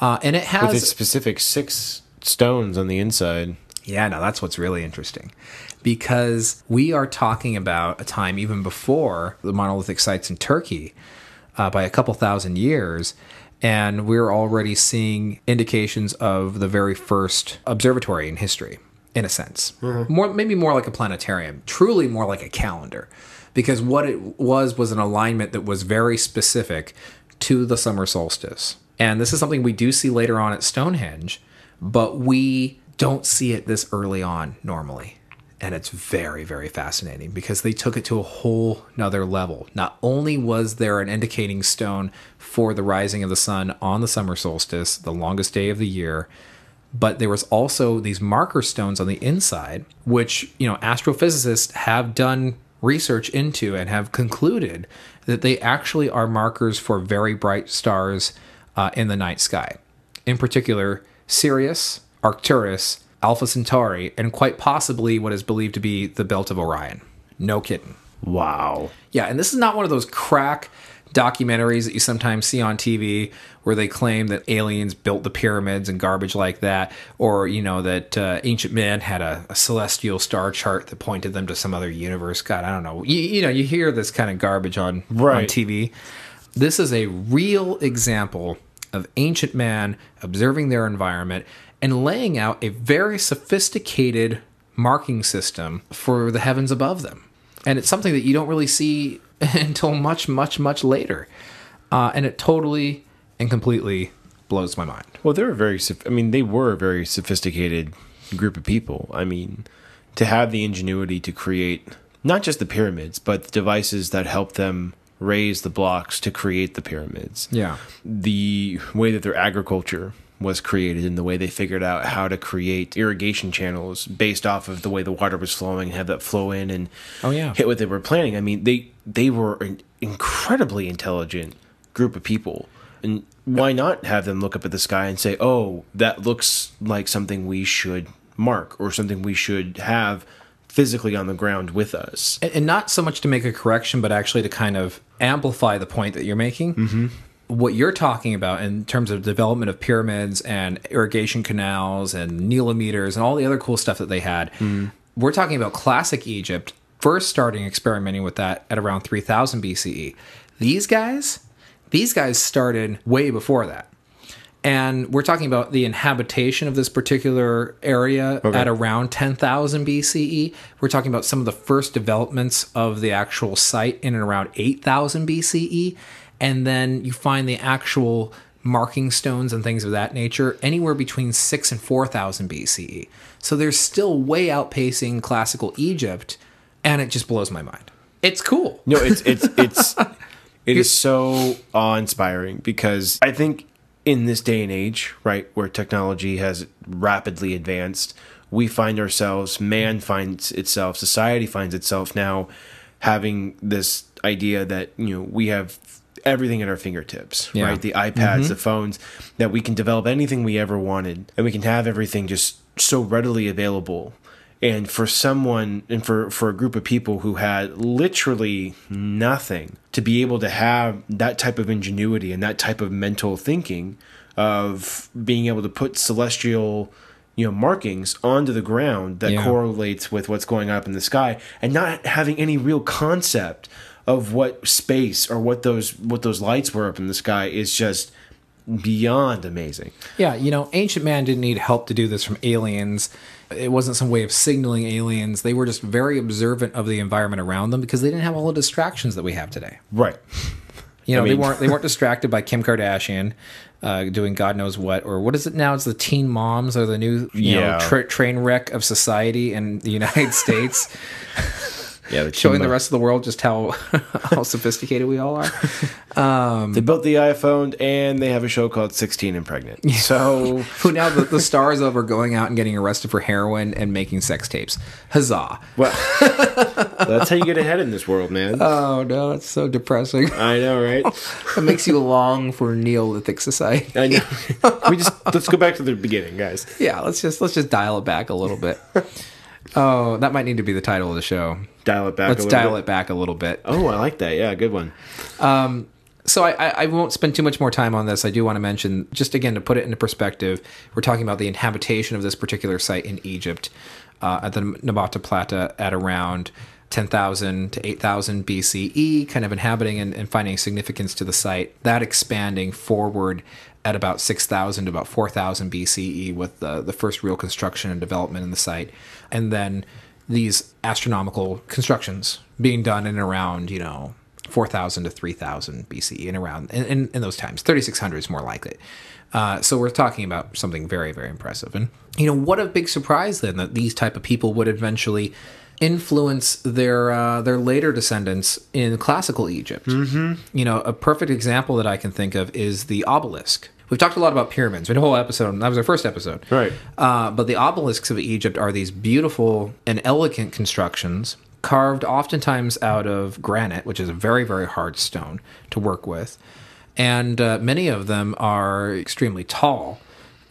Uh, and it
With
has
its specific six stones on the inside.
Yeah, no, that's what's really interesting. Because we are talking about a time even before the monolithic sites in Turkey uh, by a couple thousand years. And we're already seeing indications of the very first observatory in history, in a sense. More, maybe more like a planetarium, truly more like a calendar. Because what it was was an alignment that was very specific to the summer solstice. And this is something we do see later on at Stonehenge, but we don't see it this early on normally. And it's very, very fascinating because they took it to a whole nother level. Not only was there an indicating stone for the rising of the sun on the summer solstice, the longest day of the year, but there was also these marker stones on the inside, which, you know, astrophysicists have done research into and have concluded that they actually are markers for very bright stars uh, in the night sky. In particular, Sirius, Arcturus, Alpha Centauri, and quite possibly what is believed to be the Belt of Orion. No kidding.
Wow.
Yeah, and this is not one of those crack documentaries that you sometimes see on TV where they claim that aliens built the pyramids and garbage like that, or you know that uh, ancient man had a, a celestial star chart that pointed them to some other universe. God, I don't know. You, you know, you hear this kind of garbage on on TV. This is a real example of ancient man observing their environment and laying out a very sophisticated marking system for the heavens above them. And it's something that you don't really see <laughs> until much, much, much later. Uh, and it totally and completely blows my mind.
Well, they were very, I mean, they were a very sophisticated group of people. I mean, to have the ingenuity to create not just the pyramids, but the devices that help them raise the blocks to create the pyramids.
Yeah.
The way that their agriculture was created and the way they figured out how to create irrigation channels based off of the way the water was flowing and have that flow in and
Oh, yeah.
hit what they were planning. I mean, they they were an incredibly intelligent group of people. And why not have them look up at the sky and say, "Oh, that looks like something we should mark or something we should have physically on the ground with us."
And, and not so much to make a correction, but actually to kind of amplify the point that you're making. Mm-hmm. What you're talking about in terms of development of pyramids and irrigation canals and nilometers and all the other cool stuff that they had, we're talking about classic Egypt first starting experimenting with that at around 3000 BCE. These guys These guys started way before that. And we're talking about the inhabitation of this particular area at around 10,000 BCE. We're talking about some of the first developments of the actual site in and around 8,000 BCE. And then you find the actual marking stones and things of that nature anywhere between 6 and 4,000 BCE. So they're still way outpacing classical Egypt. And it just blows my mind. It's cool.
No, it's it's it's <laughs> it is so awe inspiring because I think in this day and age, right, where technology has rapidly advanced, we find ourselves, man finds itself, society finds itself now having this idea that, you know, we have everything at our fingertips,
Yeah.
right? The iPads, the mm-hmm. phones, that we can develop anything we ever wanted and we can have everything just so readily available and for someone and for for a group of people who had literally nothing to be able to have that type of ingenuity and that type of mental thinking of being able to put celestial you know markings onto the ground that
Yeah.
correlates with what's going up in the sky and not having any real concept of what space or what those what those lights were up in the sky is just beyond amazing
Yeah, you know, ancient man didn't need help to do this from aliens. It wasn't some way of signaling aliens. They were just very observant of the environment around them because they didn't have all the distractions that we have today.
right
You know,
I mean-
they weren't they weren't distracted by Kim Kardashian uh, doing God knows what, or what is it now? It's the teen moms or the new you
Yeah.
know tra- train wreck of society in the United <laughs> States,
yeah the
showing the rest of the world just how <laughs> how sophisticated we all are. <laughs>
Um, they built the iPhone and they have a show called 16 and Pregnant. So, <laughs>
Who now the, the stars of are going out and getting arrested for heroin and making sex tapes. Huzzah!
well, that's how you get ahead in this world, man.
Oh no, it's so depressing.
I know, right?
It makes you long for Neolithic society.
I know. we just let's go back to the beginning, guys.
Yeah, let's just let's just dial it back a little bit. Oh, that might need to be the title of the show.
Dial it back.
Let's
a little
dial
bit.
it back a little bit.
Oh, I like that. Yeah, good one.
So I, I, I won't spend too much more time on this. I do want to mention, just again to put it into perspective, we're talking about the inhabitation of this particular site in Egypt uh, at the Nabata Playa at around 10,000 to 8,000 BCE, kind of inhabiting and, and finding significance to the site. That expanding forward at about 6,000 to about 4,000 BCE with the, the first real construction and development in the site. And then these astronomical constructions being done in around, you know, 4,000 to 3,000 BCE and around in, in, in those times. 3,600 is more likely. Uh, so we're talking about something very, very impressive. And, you know, what a big surprise then that these type of people would eventually influence their uh, their later descendants in classical Egypt. Mm-hmm. You know, a perfect example that I can think of is the obelisk. We've talked a lot about pyramids. We had a whole episode. That was our first episode.
Right.
Uh, but the obelisks of Egypt are these beautiful and elegant constructions carved oftentimes out of granite, which is a very, very hard stone to work with. And uh, many of them are extremely tall.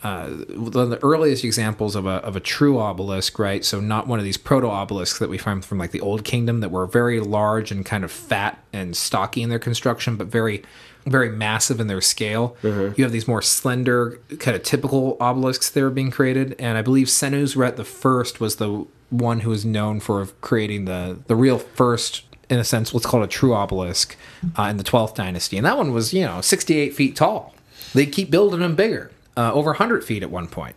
Uh, one of the earliest examples of a, of a true obelisk, right? So, not one of these proto obelisks that we find from like the Old Kingdom that were very large and kind of fat and stocky in their construction, but very, very massive in their scale. You have these more slender, kind of typical obelisks that are being created. And I believe Senusret the First was the one who was known for creating the, the real first in a sense, what's called a true obelisk uh, in the 12th dynasty. And that one was, you know, 68 feet tall. They keep building them bigger, uh, over 100 feet at one point.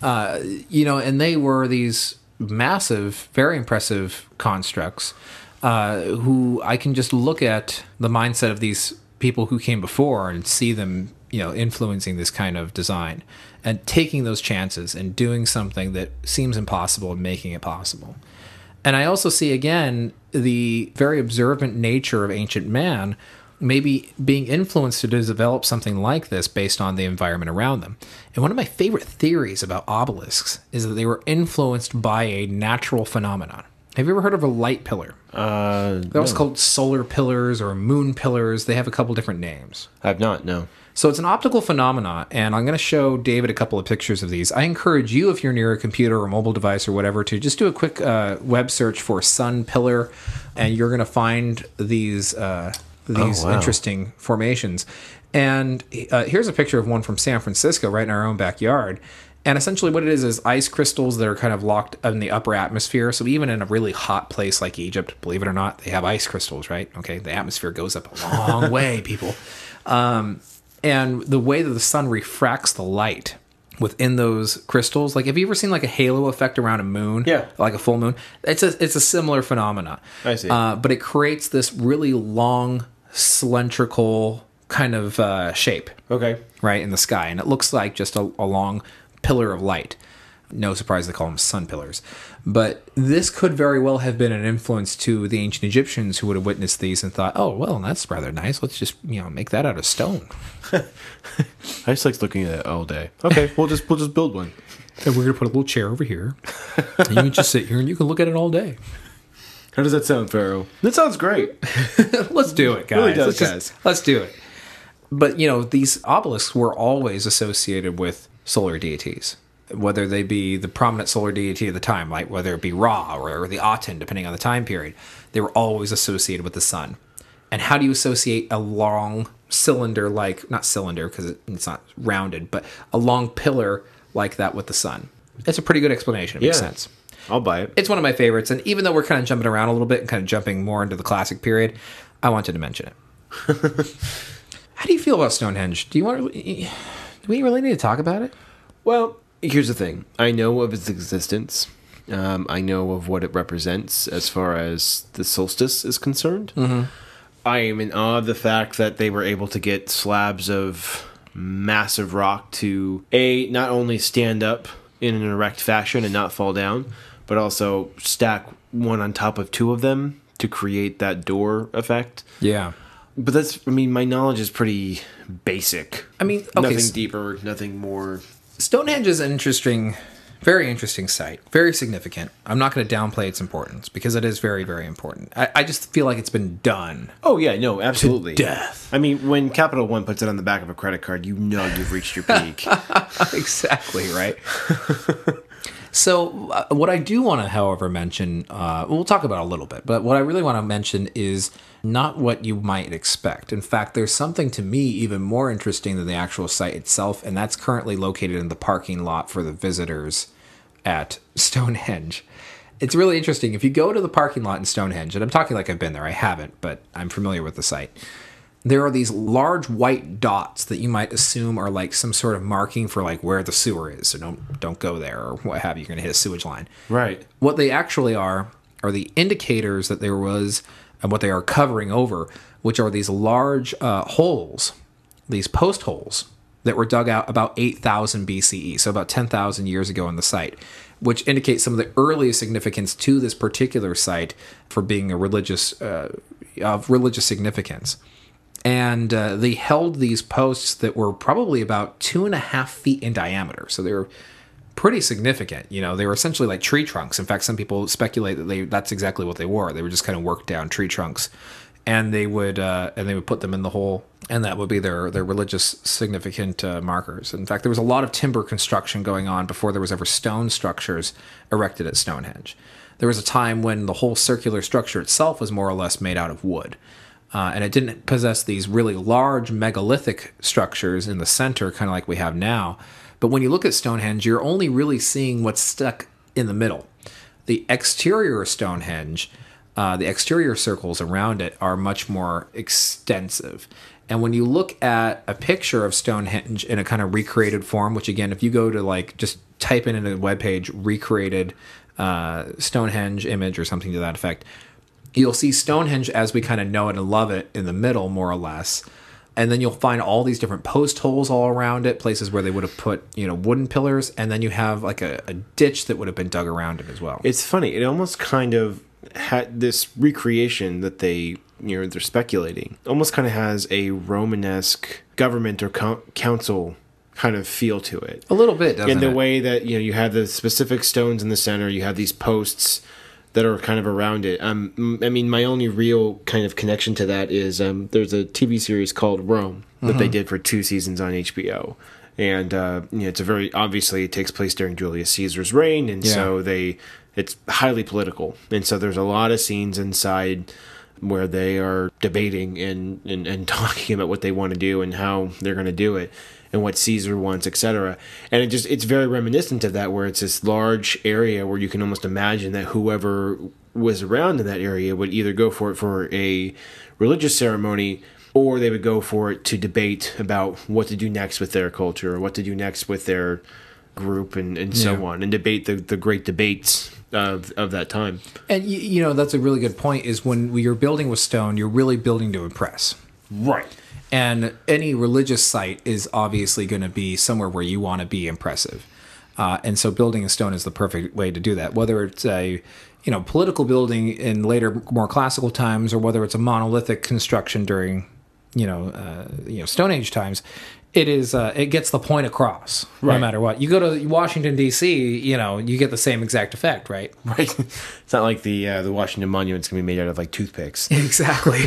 Uh, you know, and they were these massive, very impressive constructs uh, who I can just look at the mindset of these people who came before and see them, you know, influencing this kind of design and taking those chances and doing something that seems impossible and making it possible. And I also see again the very observant nature of ancient man maybe being influenced to develop something like this based on the environment around them. And one of my favorite theories about obelisks is that they were influenced by a natural phenomenon. Have you ever heard of a light pillar?
Uh,
They're also called solar pillars or moon pillars. They have a couple different names.
I've not. No.
So it's an optical phenomena, and I'm going to show David a couple of pictures of these. I encourage you, if you're near a computer or mobile device or whatever, to just do a quick uh, web search for sun pillar, and you're going to find these uh, these
wow.
interesting formations. And uh, here's a picture of one from San Francisco, right in our own backyard. And essentially, what it is is ice crystals that are kind of locked in the upper atmosphere. So even in a really hot place like Egypt, believe it or not, they have ice crystals, right? Okay, the atmosphere goes up a long <laughs> way, people. Um, and the way that the sun refracts the light within those crystals, like have you ever seen like a halo effect around a moon?
Yeah.
like a full moon. It's a it's a similar phenomena.
I see.
Uh, but it creates this really long cylindrical kind of uh, shape
Okay.
right in the sky and it looks like just a, a long pillar of light no surprise they call them sun pillars but this could very well have been an influence to the ancient egyptians who would have witnessed these and thought oh well that's rather nice let's just you know make that out of stone <laughs>
I just like looking at it all day. Okay, we'll just we'll just build one. <laughs>
and we're gonna put a little chair over here <laughs> and you can just sit here and you can look at it all day
How does that sound, Pharaoh? That sounds great.
let's do it guys
Really does,
let's, just-
guys.
let's do it but you know these obelisks were always associated with solar deities whether they be the prominent solar deity of the time like whether it be ra or the aten depending on the time period they were always associated with the sun. And how do you associate a long cylinder like not cylinder because it's not rounded but a long pillar like that with the sun? It's a pretty good explanation. It makes sense.
I'll buy it.
it's one of my favorites. And even though we're kind of jumping around a little bit and kind of jumping more into the classic period i wanted to mention it. <laughs> How do you feel about stonehenge? Do you want to, do we really need to talk about it
Well, here's the thing. I know of its existence. Um, I know of what it represents as far as the solstice is concerned. Mm-hmm. I am in awe of the fact that they were able to get slabs of massive rock to a not only stand up in an erect fashion and not fall down, but also stack one on top of two of them to create that door effect.
yeah
But that's, I mean, my knowledge is pretty basic.
i mean okay
nothing
s-
deeper, nothing more.
stonehenge is an interesting very interesting site very significant i'm not going to downplay its importance because it is very very important I, I just feel like it's been done
Oh yeah, no, absolutely.
death.
I mean, when Capital One puts it on the back of a credit card, you know you've reached your peak. <laughs>
exactly right. so, uh, what I do want to, however, mention, uh, we'll talk about it a little bit, but what I really want to mention is not what you might expect. In fact, there's something to me even more interesting than the actual site itself, and that's currently located in the parking lot for the visitors at <laughs> Stonehenge. It's really interesting. If you go to the parking lot in Stonehenge, and I'm talking like I've been there, I haven't, but I'm familiar with the site there are these large white dots that you might assume are like some sort of marking for like where the sewer is. So don't don't go there or what have you. You're gonna hit a sewage line.
right.
What they actually are are the indicators that there was and what they are covering over, which are these large uh, holes, these post holes that were dug out about 8,000 BCE, so about 10,000 years ago on the site, which indicates some of the earliest significance to this particular site for being a religious uh, of religious significance and uh, they held these posts that were probably about two and a half feet in diameter. So they were pretty significant. You know, they were essentially like tree trunks. In fact, some people speculate that they that's exactly what they were. They were just kind of worked down tree trunks, and they would uh, and they would put them in the hole, and that would be their their religious significant uh, markers. In fact, there was a lot of timber construction going on before there was ever stone structures erected at Stonehenge. There was a time when the whole circular structure itself was more or less made out of wood. Uh, and it didn't possess these really large megalithic structures in the center, kind of like we have now. But when you look at Stonehenge, you're only really seeing what's stuck in the middle. The exterior of Stonehenge, uh, the exterior circles around it are much more extensive. And when you look at a picture of Stonehenge in a kind of recreated form, which again, if you go to like just type in a web page recreated uh, Stonehenge image or something to that effect, you'll see Stonehenge as we kind of know it and love it in the middle, more or less. And then you'll find all these different post holes all around it, places where they would have put, you know, wooden pillars, and then you have like a, a ditch that would have been dug around it as well.
It's funny. It almost kind of had this recreation that they, you know, they're speculating. Almost kind of has a Romanesque government or co- council kind of feel to it.
a little bit, doesn't
in the
it?
way that you know you have the specific stones in the center, you have these posts that are kind of around it. Um, I mean, my only real kind of connection to that is um, there's a TV series called Rome that they did for two seasons on HBO, and uh, you know, it's a very obviously it takes place during Julius Caesar's reign, and
Yeah.
so they it's highly political, and so there's a lot of scenes inside where they are debating and, and, and <laughs> talking about what they want to do and how they're going to do it and what Caesar wants, etc. And it just it's very reminiscent of that where it's this large area where you can almost imagine that whoever was around in that area would either go for it for a religious ceremony or they would go for it to debate about what to do next with their culture or what to do next with their group and, and so
Yeah.
on and debate the, the great debates of, of that time.
And you, you know that's a really good point. Is when you're building with stone, you're really building to impress.
Right.
And any religious site is obviously going to be somewhere where you want to be impressive. Uh, and so building in stone is the perfect way to do that. Whether it's a you know political building in later, more classical times, or whether it's a monolithic construction during you know uh, you know Stone Age times, it is uh, it gets the point across no matter what. You go to Washington D.C., you know you get the same exact effect, right? <laughs>
Right. It's not like the uh, the Washington Monument's gonna be made out of like toothpicks. <laughs>
Exactly.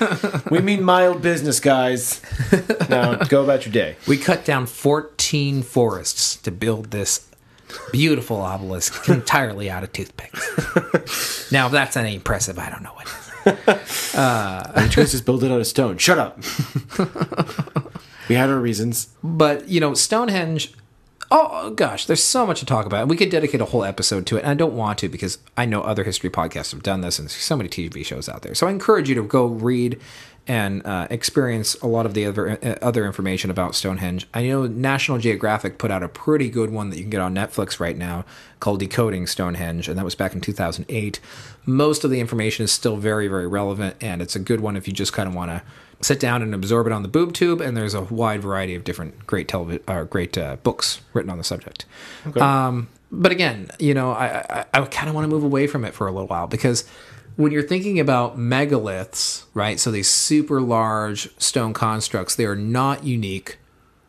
<laughs>
we mean mild business, guys. now go about your day.
We cut down 14 forests to build this beautiful obelisk entirely out of toothpicks. now, if that's any impressive, I don't know what is.
The choice is build it out of stone. Shut up. We had our reasons.
But, you know, Stonehenge, oh gosh, there's so much to talk about. We could dedicate a whole episode to it, and I don't want to because I know other history podcasts have done this, and there's so many TV shows out there. So I encourage you to go read and uh, experience a lot of the other uh, other information about Stonehenge. I know National Geographic put out a pretty good one that you can get on Netflix right now called Decoding Stonehenge, and that was back in 2008. Most of the information is still very, very relevant, and it's a good one if you just kind of want to sit down and absorb it on the boob tube. And there's a wide variety of different great television, or great uh, books written on the subject. Um, but again, you know, I I, I kind of want to move away from it for a little while because when you're thinking about megaliths, right? So these super large stone constructs, they are not unique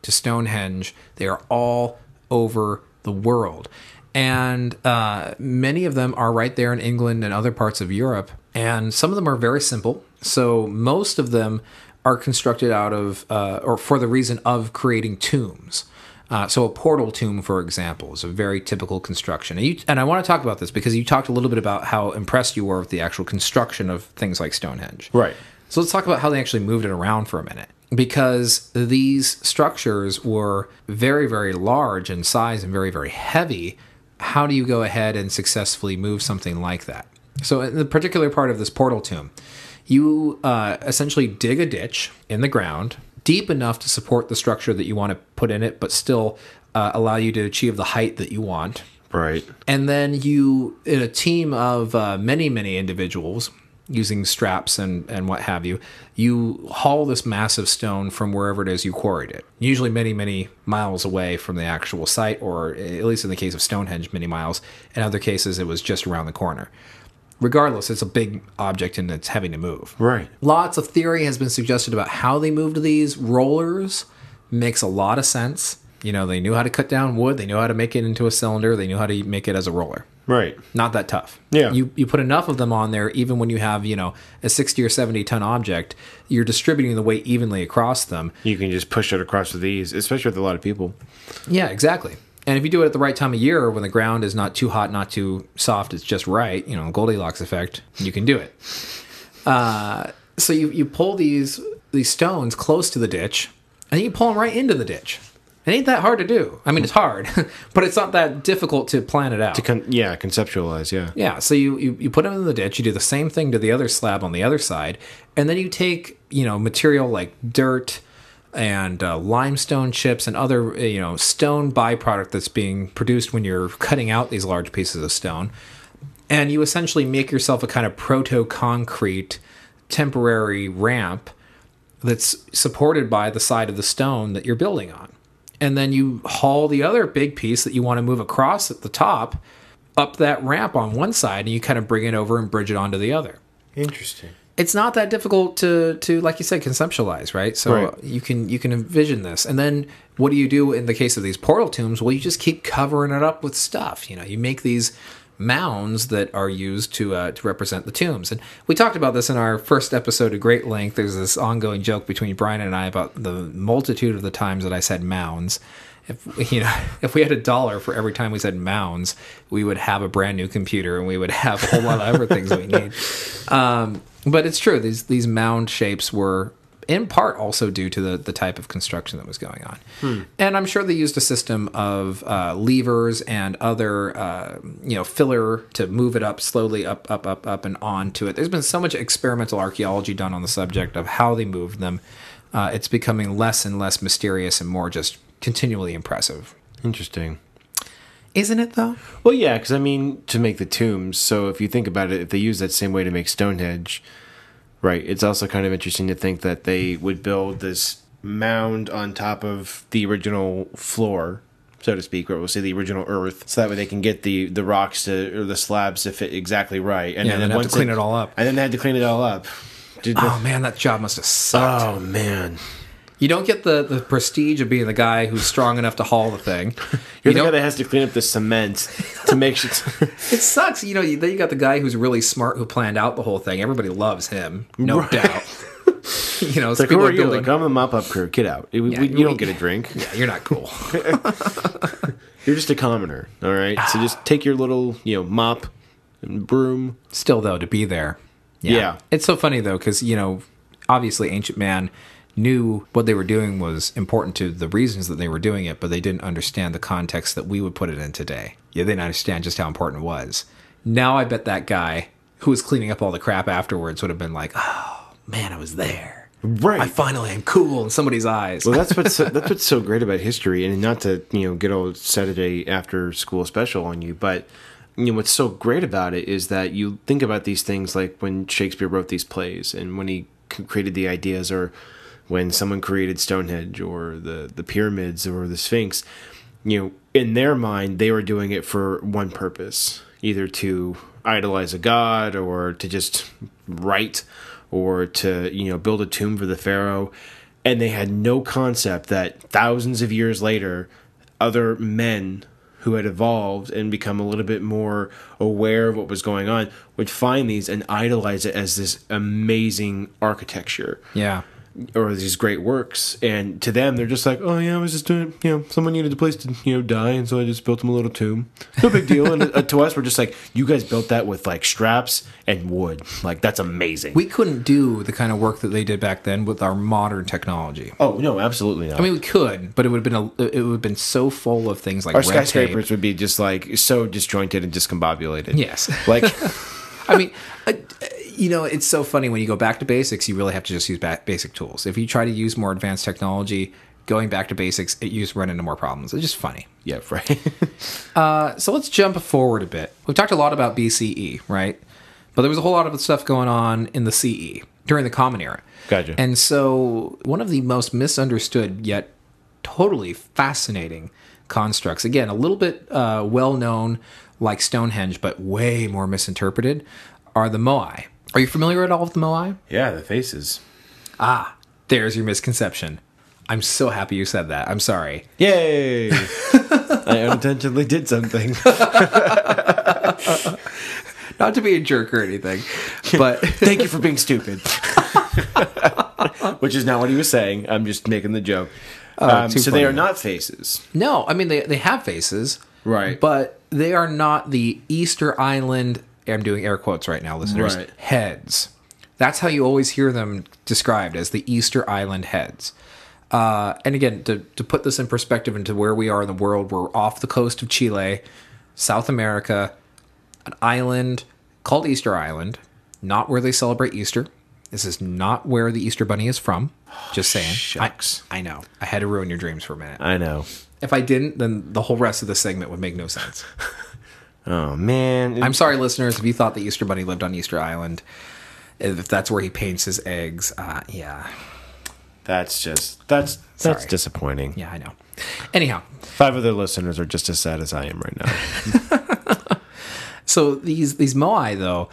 to Stonehenge. They are all over the world. And uh, many of them are right there in England and other parts of Europe. And some of them are very simple. So most of them are constructed out of, uh, or for the reason of creating tombs. Uh, so a portal tomb, for example, is a very typical construction. And, you, and I want to talk about this because you talked a little bit about how impressed you were with the actual construction of things like Stonehenge.
Right.
So let's talk about how they actually moved it around for a minute. Because these structures were very, very large in size and very, very heavy. How do you go ahead and successfully move something like that? So, in the particular part of this portal tomb, you uh, essentially dig a ditch in the ground deep enough to support the structure that you want to put in it, but still uh, allow you to achieve the height that you want.
Right.
and then you in a team of uh, many many individuals using straps and and what have you you haul this massive stone from wherever it is you quarried it usually many many miles away from the actual site or at least in the case of stonehenge many miles. In other cases it was just around the corner regardless it's a big object and it's heavy to move
Right.
Lots of theory has been suggested about how they moved these rollers. Makes a lot of sense. You know, they knew how to cut down wood, they knew how to make it into a cylinder, they knew how to make it as a roller.
Right.
Not that tough.
Yeah.
You you put enough of them on there, even when you have, you know, a 60 or 70 ton object, you're distributing the weight evenly across them.
You can just push it across with ease, especially with a lot of people.
Yeah, exactly. And if you do it at the right time of year when the ground is not too hot, not too soft, it's just right, you know, Goldilocks effect, you can do it. Uh, so you, you pull these these stones close to the ditch, and you pull them right into the ditch. It ain't that hard to do. I mean, it's hard, <laughs> but it's not that difficult to plan it out.
To Con- yeah, conceptualize. Yeah.
Yeah, so you, you you put them in the ditch. You do the same thing to the other slab on the other side, and then you take you know material like dirt and uh, limestone chips and other uh, you know stone byproduct that's being produced when you're cutting out these large pieces of stone, and you essentially make yourself a kind of proto concrete temporary ramp that's supported by the side of the stone that you're building on. And then you haul the other big piece that you want to move across at the top up that ramp on one side and you kind of bring it over and bridge it onto the other.
Interesting.
It's not that difficult to to like you said conceptualize, right? So
Right.
you can you can envision this. And then what do you do in the case of these portal tombs? Well, you just keep covering it up with stuff. You know, you make these mounds that are used to uh, to represent the tombs. And we talked about this in our first episode at great length. There's this ongoing joke between Brian and I about the multitude of the times that I said mounds. If you know, <laughs> if we had a dollar for every time we said mounds, we would have a brand new computer and we would have a whole lot of other things we need. <laughs> Um, but it's true; these these mound shapes were in part also due to the, the type of construction that was going on.
Hmm.
And I'm sure they used a system of uh, levers and other, uh, you know, filler to move it up slowly up, up, up, up, and on to it. There's been so much experimental archaeology done on the subject of how they moved them. Uh, it's becoming less and less mysterious and more just continually impressive.
Interesting.
Isn't it, though?
Well, yeah, because I mean, to make the tombs. So if you think about it, if they use that same way to make Stonehenge, right? It's also kind of interesting to think that they would build this mound on top of the original floor, so to speak, or we'll say the original earth, so that way they can get the the rocks to or the slabs to fit exactly right. And
Yeah, and then have to clean it all up.
And then they had to clean it all up. Did
Oh, man, that job must have sucked.
oh man,
You don't get the, the prestige of being the guy who's strong enough to haul the thing. <laughs>
you're
You
the guy that has to clean up the cement to make sure. <laughs>
It sucks. You know, you, then you got the guy who's really smart who planned out the whole thing. Everybody loves him, no
Right.
doubt. <laughs> you know, so
Like,
people
who
are
are you?
building.
Like, I'm the mop up crew. Get out. We- we-
Yeah,
you
we-
don't get a drink.
yeah, you're not cool.
You're just a commoner, all right? So just <sighs> take your little, you know, mop and broom.
Still, though, to be there.
Yeah.
It's so funny, though, because, you know, obviously Ancient Man knew what they were doing was important to the reasons that they were doing it, but they didn't understand the context that we would put it in today. Yeah, they didn't understand just how important it was. Now I bet that guy who was cleaning up all the crap afterwards would have been like, oh, man, I was there.
Right.
I finally am cool in somebody's eyes.
well, that's what's so, <laughs> that's what's so great about history, and not to you know get all Saturday after school special on you, but you know what's so great about it is that you think about these things like when Shakespeare wrote these plays, and when he created the ideas, or when someone created Stonehenge, or the the pyramids, or the Sphinx. You know, in their mind, they were doing it for one purpose, either to idolize a god, or to just write or to you know build a tomb for the pharaoh and they had no concept that thousands of years later other men who had evolved and become a little bit more aware of what was going on would find these and idolize it as this amazing architecture
yeah.
Or these great works and to them they're just like oh yeah i was just doing you know someone needed a place to you know die and so i just built them a little tomb no big deal and uh, to us we're just like you guys built that with like straps and wood like that's amazing
We couldn't do the kind of work that they did back then with our modern technology.
oh no absolutely not
I mean, we could, but it would have been a, it would have been so full of things like
our
red tape.
skyscrapers would be just like so disjointed and discombobulated
Yes.
like <laughs>
I mean, I, you know, it's so funny when you go back to basics. You really have to just use basic tools. If you try to use more advanced technology, going back to basics, it, you just run into more problems. It's just funny.
yeah <laughs> right <laughs>
Uh, so let's jump forward a bit. We've talked a lot about BCE, right? But there was a whole lot of stuff going on in the CE during the Common Era.
Gotcha.
And so one of the most misunderstood yet totally fascinating constructs, again, a little bit uh, well known like Stonehenge, but way more misinterpreted, are the Moai. Are you familiar at all with the Moai?
yeah the faces
Ah, there's your misconception. I'm so happy you said that. I'm sorry.
yay <laughs> i unintentionally did something <laughs>
Not to be a jerk or anything, but <laughs>
Thank you for being stupid. Which is not what he was saying. I'm just making the joke. um,
too
so they are not faces.
No, I mean they they have faces,
Right.
But they are not the Easter Island. I'm doing air quotes right now, listeners.
Right.
Heads. That's how you always hear them described as the Easter Island heads. Uh, and again, to to put this in perspective into where we are in the world, we're off the coast of Chile, South America, an island called Easter Island, not where they celebrate Easter. This is not where the Easter Bunny is from. Just saying.
shucks.
I, I know. I had to ruin your dreams for a minute.
I know.
If I didn't, then the whole rest of the segment would make no sense. <laughs>
Oh man.
I'm sorry, listeners, if you thought the Easter Bunny lived on Easter Island, if that's where he paints his eggs. Uh, yeah,
that's just that's that's
Sorry.
disappointing.
yeah, I know. Anyhow,
Five other listeners are just as sad as I am right now. <laughs>
so these these moai though,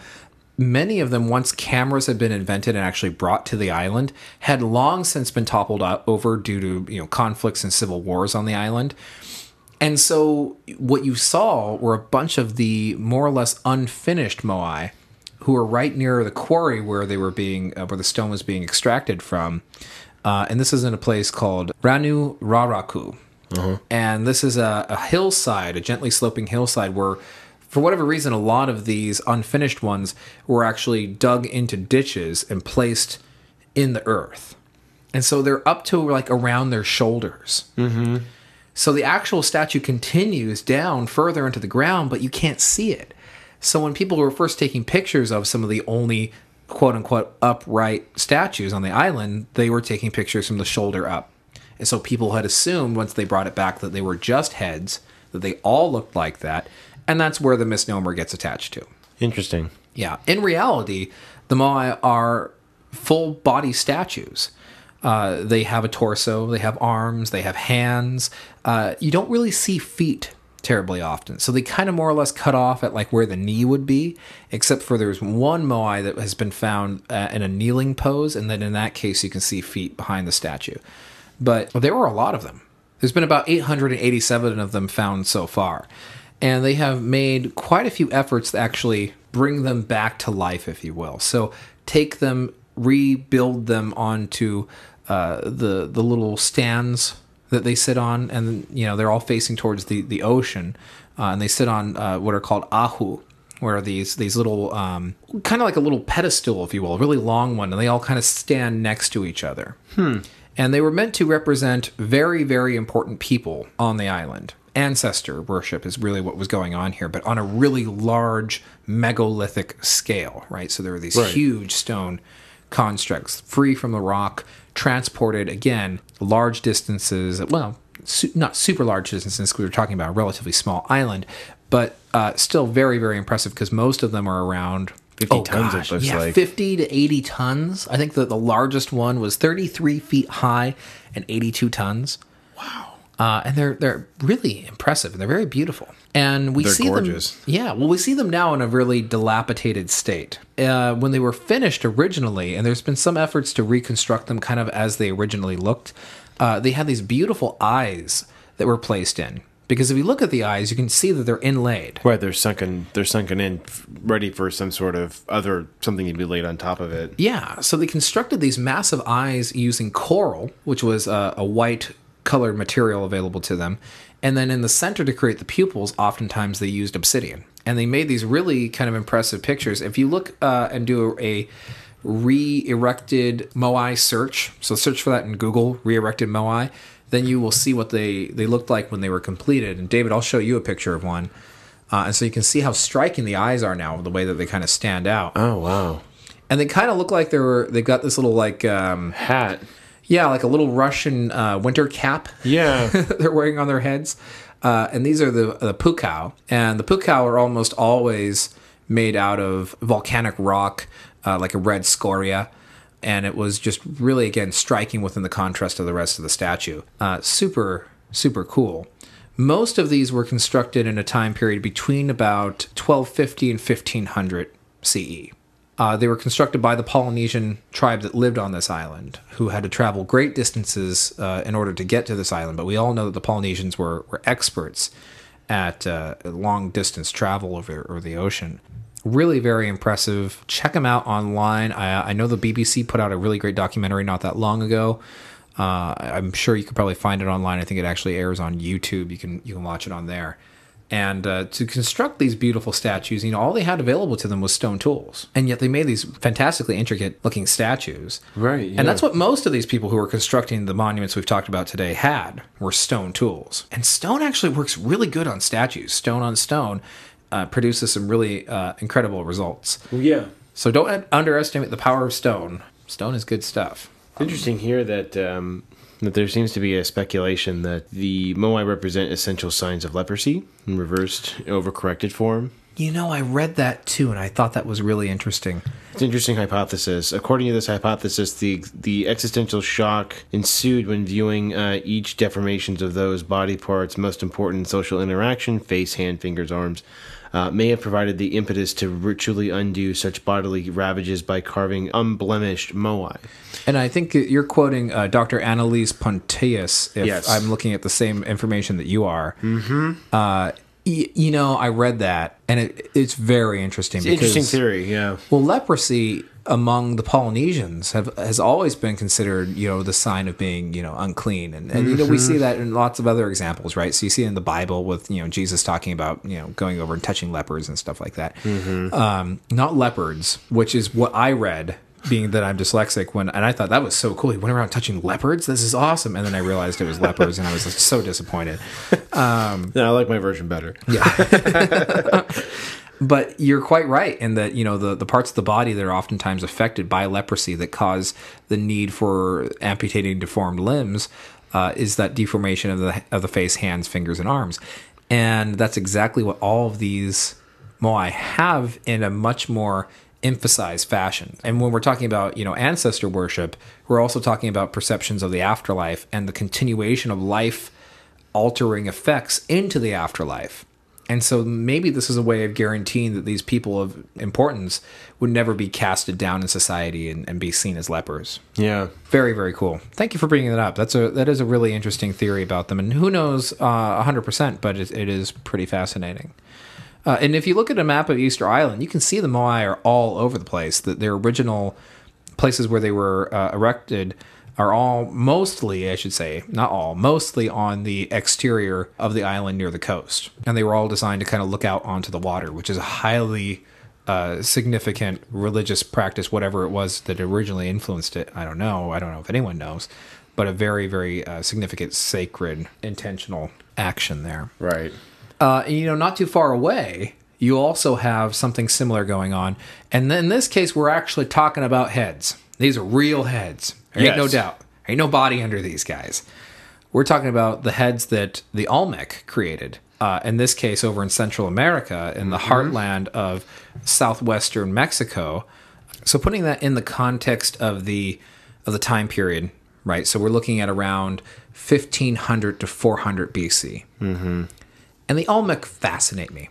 many of them once cameras had been invented and actually brought to the island, had long since been toppled over due to you know conflicts and civil wars on the island. And so what you saw were a bunch of the more or less unfinished moai who were right near the quarry where they were being uh, where the stone was being extracted from. Uh, and this is in a place called Rano Raraku. And this is a, a hillside, a gently sloping hillside where for whatever reason a lot of these unfinished ones were actually dug into ditches and placed in the earth. and so they're up to like around their shoulders. Mm-hmm. So the actual statue continues down further into the ground, but you can't see it. So when people were first taking pictures of some of the only quote unquote upright statues on the island, they were taking pictures from the shoulder up. And so people had assumed once they brought it back that they were just heads, that they all looked like that, and that's where the misnomer gets attached to.
Interesting.
Yeah. In reality, the Moai are full body statues. Uh, they have a torso, they have arms, they have hands. Uh, you don't really see feet terribly often. So they kind of more or less cut off at like where the knee would be, except for there's one Moai that has been found uh, in a kneeling pose, and then in that case, you can see feet behind the statue. But there were a lot of them. There's been about 887 of them found so far. And they have made quite a few efforts to actually bring them back to life, if you will. So take them, rebuild them onto uh, the the little stands that they sit on, and you know they're all facing towards the the ocean, uh, and they sit on uh, what are called ahu, where these these little um, kind of like a little pedestal, if you will, a really long one, and they all kind of stand next to each other. Hmm. And they were meant to represent very very important people on the island. Ancestor worship is really what was going on here, but on a really large megalithic scale, right? So there were these
Right.
huge stone constructs free from the rock transported again large distances well su- not super large distances. we were talking about a relatively small island but uh, still very very impressive because most of them are around
50 tons, it looks
yeah,
like.
50 to 80 tons i think that the largest one was 33 feet high and 82 tons uh, and they're they're really impressive and they're very beautiful. And we
They're
see
gorgeous.
them, yeah. Well, we see them now in a really dilapidated state. Uh, when they were finished originally, and there's been some efforts to reconstruct them kind of as they originally looked. Uh, they had these beautiful eyes that were placed in because if you look at the eyes, you can see that they're inlaid.
Right, they're sunken. They're sunken in, ready for some sort of other something to be laid on top of it.
Yeah, so they constructed these massive eyes using coral, which was a, a white colored material available to them. And then in the center to create the pupils, oftentimes they used obsidian. And they made these really kind of impressive pictures. If you look uh, and do a re erected Moai search, so search for that in Google, re erected Moai, then you will see what they, they looked like when they were completed. And David, I'll show you a picture of one. Uh, and so you can see how striking the eyes are now, the way that they kind of stand out
Oh wow,
and they kind of look like they were they've got this little like um
hat.
Yeah like a little russian uh, winter cap.
Yeah, <laughs>
they're wearing on their heads. Uh, and these are the the pukao and the pukao are almost always made out of volcanic rock uh, like a red scoria. And it was just really again striking within the contrast of the rest of the statue. Uh, super super cool. Most of these were constructed in a time period between about 1250 and 1500 CE. Uh, they were constructed by the Polynesian tribe that lived on this island, who had to travel great distances uh, in order to get to this island. But we all know that the Polynesians were, were experts at uh, long distance travel over, over the ocean. Really very impressive. Check them out online. I, I know the BBC put out a really great documentary not that long ago. Uh, I'm sure you could probably find it online. I think it actually airs on YouTube. You can you can watch it on there. And uh, to construct these beautiful statues, you know, all they had available to them was stone tools, and yet they made these fantastically intricate looking statues.
Right, yeah.
And that's what most of these people who were constructing the monuments we've talked about today had were stone tools. And stone actually works really good on statues. Stone on stone uh, produces some really uh, incredible results.
yeah.
So don't underestimate the power of stone. Stone is good stuff.
It's interesting here that um, that there seems to be a speculation that the moai represent essential signs of leprosy in reversed, overcorrected form.
You know, I read that too, and I thought that was really interesting.
It's an interesting hypothesis. According to this hypothesis, the the existential shock ensued when viewing uh, each deformations of those body parts most important in social interaction face, hand, fingers, arms. Uh, may have provided the impetus to ritually undo such bodily ravages by carving unblemished moai.
And I think you're quoting uh, Dr. Anneliese Pontius, if
Yes.
I'm looking at the same information that you are. Mm-hmm. Uh, y- you know, I read that, and it, it's very interesting. because,
Interesting theory, yeah.
Well, leprosy among the Polynesians have has always been considered, you know, the sign of being, you know, unclean, and, and you know we see mm-hmm. that in lots of other examples, right? So you see it in the Bible with you know Jesus talking about you know going over and touching lepers and stuff like that. Mm-hmm. Um, not leopards, which is what I read being that I'm dyslexic, when and I thought that was so cool. He went around touching leopards. This is awesome. And then I realized it was lepers, and I was just so disappointed. <laughs>
Um, no, I like my version better. <laughs> <laughs>
But you're quite right in that you know the the parts of the body that are oftentimes affected by leprosy that cause the need for amputating deformed limbs uh, is that deformation of the of the face, hands, fingers, and arms, and that's exactly what all of these moai have in a much more emphasized fashion. And when we're talking about you know ancestor worship, we're also talking about perceptions of the afterlife and the continuation of life altering effects into the afterlife. And so maybe this is a way of guaranteeing that these people of importance would never be casted down in society and, and be seen as lepers.
Yeah.
Very, very cool. Thank you for bringing that up. That's a that is a really interesting theory about them, and who knows uh, hundred percent, but it, it is pretty fascinating. Uh, and if you look at a map of Easter Island, you can see the Moai are all over the place. That their original places where they were uh, erected are all mostly, I should say, not all, mostly on the exterior of the island near the coast, and they were all designed to kind of look out onto the water, which is a highly uh, significant religious practice, whatever it was that originally influenced it. I don't know. I don't know if anyone knows, but a very, very uh, significant, sacred, intentional action there.
Right.
Uh, and, you know, not too far away, you also have something similar going on. And in this case, we're actually talking about heads. These are real heads. There ain't no doubt. There ain't no body under these guys. We're talking about the heads that the Olmec created. Uh, in this case, over in Central America, in the heartland of southwestern Mexico. So, putting that in the context of the of the time period, right? So, we're looking at around 1500 to 400 BC. And the Olmec fascinate me,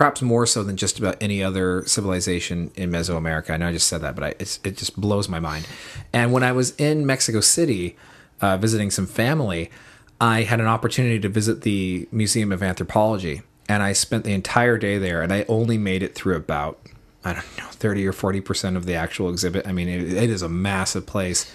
perhaps more so than just about any other civilization in Mesoamerica. I know I just said that, but I, it just blows my mind. And when I was in Mexico City uh, visiting some family, I had an opportunity to visit the Museum of Anthropology. And I spent the entire day there, and I only made it through about, I don't know, 30 or 40% of the actual exhibit. I mean, it, it is a massive place.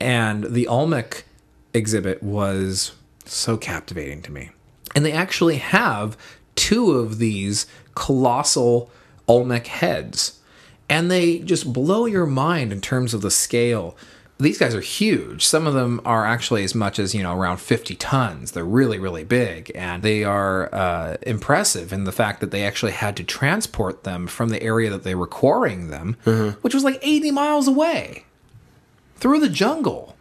And the Olmec exhibit was so captivating to me. And they actually have two of these colossal Olmec heads. And they just blow your mind in terms of the scale. These guys are huge. Some of them are actually as much as, you know, around 50 tons. They're really, really big. And they are uh, impressive in the fact that they actually had to transport them from the area that they were quarrying them, which was like 80 miles away through the jungle.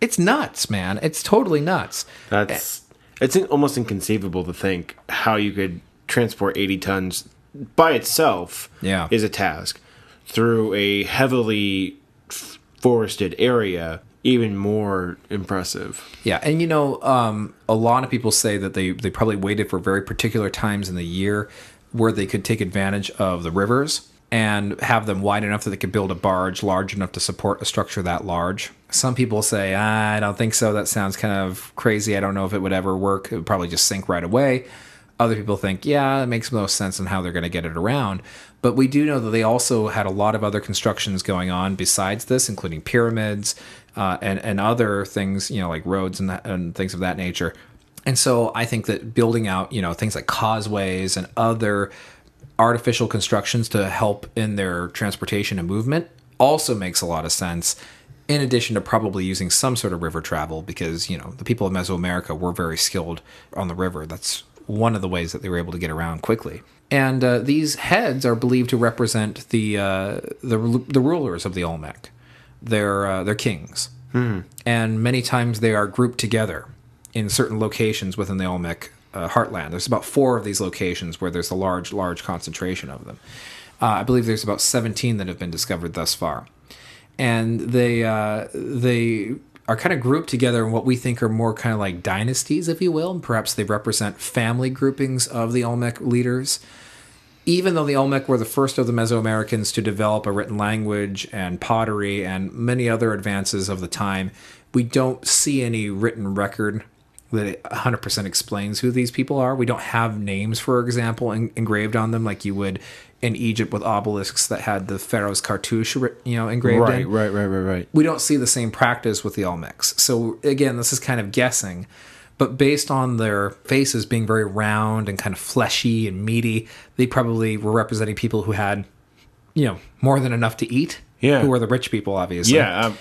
It's nuts, man. It's totally nuts.
That's it's almost inconceivable to think how you could transport 80 tons by itself
Yeah.
is a task through a heavily forested area even more impressive
Yeah, and you know, um, a lot of people say that they they probably waited for very particular times in the year where they could take advantage of the rivers and have them wide enough that they could build a barge large enough to support a structure that large. Some people say, ah, I don't think so. That sounds kind of crazy. I don't know if it would ever work. It would probably just sink right away. Other people think, yeah, it makes most sense on how they're going to get it around. But we do know that they also had a lot of other constructions going on besides this, including pyramids uh, and and other things, you know, like roads and, and things of that nature. And so I think that building out, you know, things like causeways and other artificial constructions to help in their transportation and movement also makes a lot of sense. In addition to probably using some sort of river travel, because you know the people of Mesoamerica were very skilled on the river. That's one of the ways that they were able to get around quickly. And uh, these heads are believed to represent the uh, the the rulers of the Olmec. They're uh, they're kings, and many times they are grouped together in certain locations within the Olmec uh, heartland. There's about four of these locations where there's a large, large concentration of them. Uh, I believe there's about 17 that have been discovered thus far, and they uh, they are kind of grouped together in what we think are more kind of like dynasties, if you will. And perhaps they represent family groupings of the Olmec leaders even though the Olmec were the first of the Mesoamericans to develop a written language and pottery and many other advances of the time, we don't see any written record that 100% explains who these people are. We don't have names, for example, en- engraved on them like you would in Egypt with obelisks that had the pharaoh's cartouche, you know, engraved
right
in
right right right right
we don't see the same practice with the Olmecs. So again, this is kind of guessing, but based on their faces being very round and kind of fleshy and meaty, they probably were representing people who had, you know, more than enough to eat
Yeah.
who were the rich people, obviously.
Yeah, um,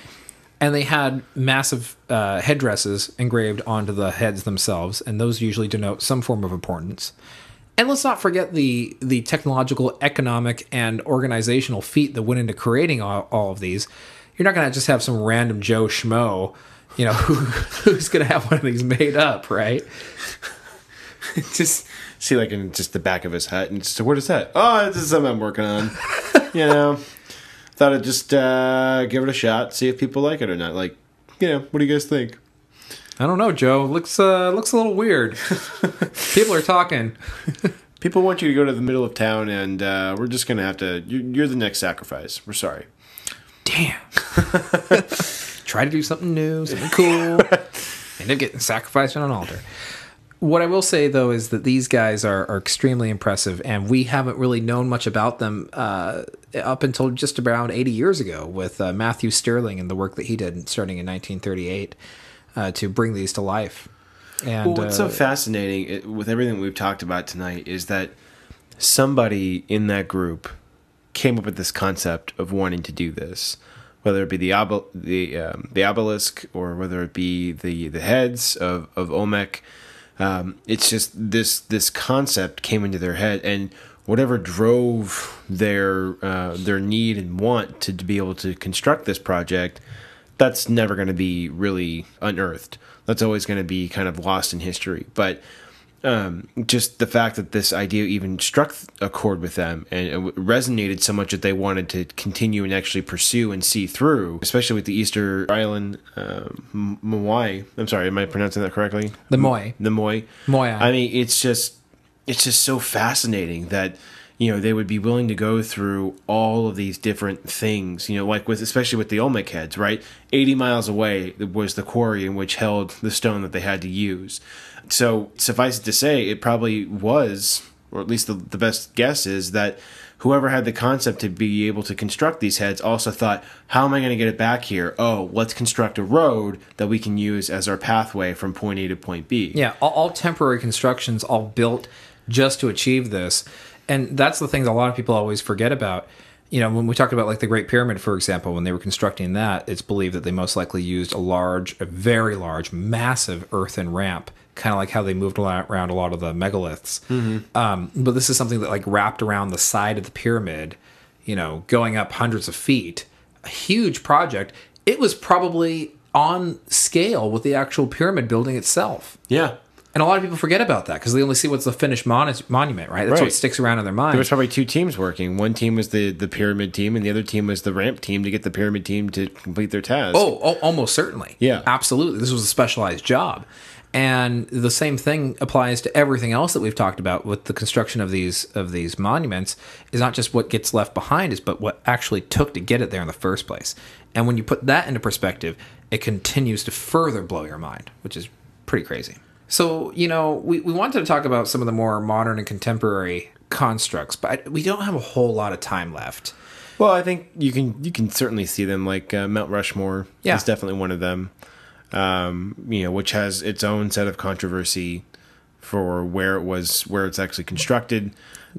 and they had massive uh, headdresses engraved onto the heads themselves, and those usually denote some form of importance. And let's not forget the the technological, economic, and organizational feat that went into creating all, all of these. You're not going to just have some random Joe Schmo, you know, <laughs> who, who's going to have one of these made up, right? <laughs>
just see like in just the back of his hat, and just what is that? Oh, this is something I'm working on. you know, <laughs> thought I'd just uh, give it a shot, see if people like it or not. Like, you know, what do you guys think?
I don't know, Joe. Looks uh, looks a little weird. <laughs> People are talking. <laughs>
People want you to go to the middle of town, and uh, we're just gonna have to. You're, you're the next sacrifice. We're sorry.
Damn. <laughs> Try to do something new, something cool. End up getting sacrificed on an altar. What I will say though is that these guys are, are extremely impressive, and we haven't really known much about them uh, up until just around 80 years ago with uh, Matthew Stirling and the work that he did starting in 1938 uh, to bring these to life. And
Well, what's
uh,
so fascinating with everything we've talked about tonight is that somebody in that group came up with this concept of wanting to do this, whether it be the obel- the um, the obelisk or whether it be the the heads of of Olmec. Um, it's just this this concept came into their head, and whatever drove their uh, their need and want to, to be able to construct this project that's never going to be really unearthed. That's always going to be kind of lost in history. But um, just the fact that this idea even struck a chord with them and it resonated so much that they wanted to continue and actually pursue and see through, especially with the Easter Island uh, Moai. I'm sorry, am I pronouncing that correctly?
The Moai.
The Moai.
Moai.
I mean, it's just it's just so fascinating that you know they would be willing to go through all of these different things. You know, like with especially with the Olmec heads, right? Eighty miles away was the quarry in which held the stone that they had to use. So suffice it to say, it probably was, or at least the, the best guess is that whoever had the concept to be able to construct these heads also thought, how am I going to get it back here? Oh, let's construct a road that we can use as our pathway from point A to point B.
Yeah, all, all temporary constructions, all built just to achieve this. And that's the thing that a lot of people always forget about. You know, when we talk about like the Great Pyramid, for example, when they were constructing that, it's believed that they most likely used a large, a very large, massive earthen ramp, kind of like how they moved around a lot of the megaliths. Um, but this is something that like wrapped around the side of the pyramid, you know, going up hundreds of feet, a huge project. It was probably on scale with the actual pyramid building itself.
Yeah.
And a lot of people forget about that because they only see what's the finished mon- monument, right? That's
Right.
what sticks around in their mind.
There was probably two teams working. One team was the, the pyramid team, and the other team was the ramp team to get the pyramid team to complete their task.
oh, oh, almost certainly.
Yeah.
absolutely. This was a specialized job, and the same thing applies to everything else that we've talked about with the construction of these of these monuments. Is not just what gets left behind, is but what actually took to get it there in the first place. And when you put that into perspective, it continues to further blow your mind, which is pretty crazy. So, you know, we, we wanted to talk about some of the more modern and contemporary constructs, but we don't have a whole lot of time left.
Well, I think you can you can certainly see them like uh, Mount Rushmore.
Yeah.
is definitely one of them. Um, you know, which has its own set of controversy for where it was, where it's actually constructed,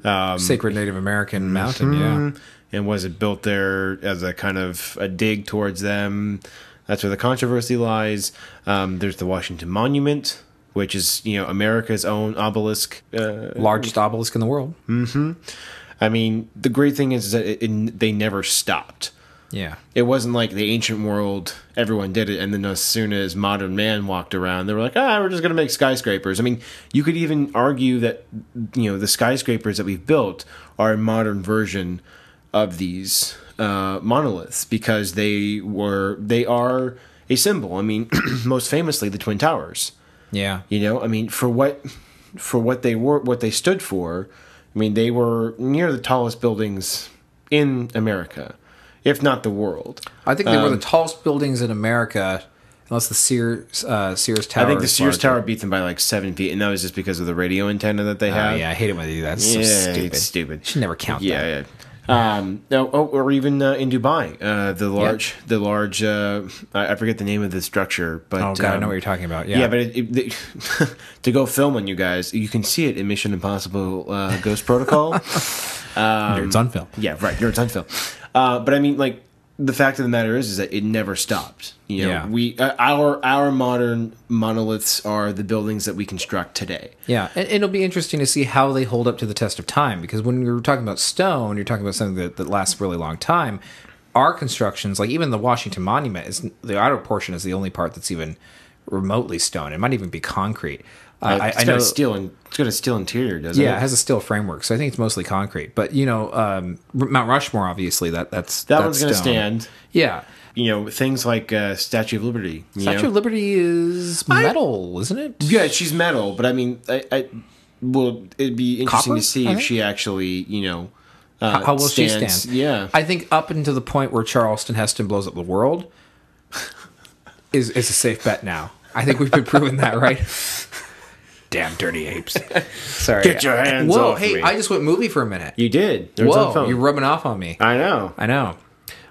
um,
Sacred Native American mountain, yeah.
and was it built there as a kind of a dig towards them? That's where the controversy lies. Um, there's the Washington Monument, which is you know America's own obelisk. Uh,
Largest obelisk in the world. Mm-hmm.
I mean, the great thing is that it, it, they never stopped.
Yeah.
it wasn't like the ancient world everyone did it and then as soon as modern man walked around they were like ah we're just going to make skyscrapers i mean you could even argue that you know the skyscrapers that we've built are a modern version of these uh, monoliths because they were they are a symbol i mean <clears throat> most famously the twin towers
Yeah.
you know i mean for what for what they were what they stood for i mean they were near the tallest buildings in america if not the world
I think they were the
Um,
tallest buildings in America, unless the Sears uh, Sears Tower.
I think the Sears
larger.
Tower beat them by like seven feet, and that was just because of the radio antenna that they
had.
Oh,
yeah, I hate it when they do that. It's
yeah,
so stupid.
it's stupid.
Should never count
Yeah,
that.
yeah. Um, no, oh, or even uh, in Dubai, uh, the large, the large. Uh, I I forget the name of the structure, but
Oh god, I
um,
know what you're talking about. Yeah,
Yeah, but it, it, <laughs> to go film on you guys, you can see it in Mission Impossible uh, Ghost Protocol. <laughs>
Nerds on film.
Yeah, right. Nerds on film. Uh, but I mean, like the fact of the matter is, is that it never stopped. You know,
Yeah.
we uh, our our modern monoliths are the buildings that we construct today.
Yeah, and it'll be interesting to see how they hold up to the test of time because when you're talking about stone, you're talking about something that, that lasts a really long time. Our constructions, like even the Washington Monument, is the outer portion is the only part that's even remotely stone. It might even be concrete. Uh, I,
it's
I
got
know.
a steel and it's got a steel interior, doesn't
yeah,
it?
Yeah, it has a steel framework, so I think it's mostly concrete. But you know, um, Mount Rushmore, obviously, that that's
that
that's
one's going to stand.
Yeah,
You know, things like uh, Statue of Liberty.
Statue
know?
of Liberty is metal, isn't it?
Yeah, she's metal, but I mean, I, I well, it'd be interesting
Copper,
to see if she actually, you know, uh,
How, how will she stand?
Yeah,
I think up until the point where Charlton Heston blows up the world <laughs> is is a safe bet now. I think we've been proven that, right? <laughs> Damn dirty apes! <laughs> Sorry.
Get your hands
Whoa,
off
hey,
me.
I just went movie for a minute.
you did. There was on
Whoa,
phone.
you're rubbing off on me.
I know.
I know.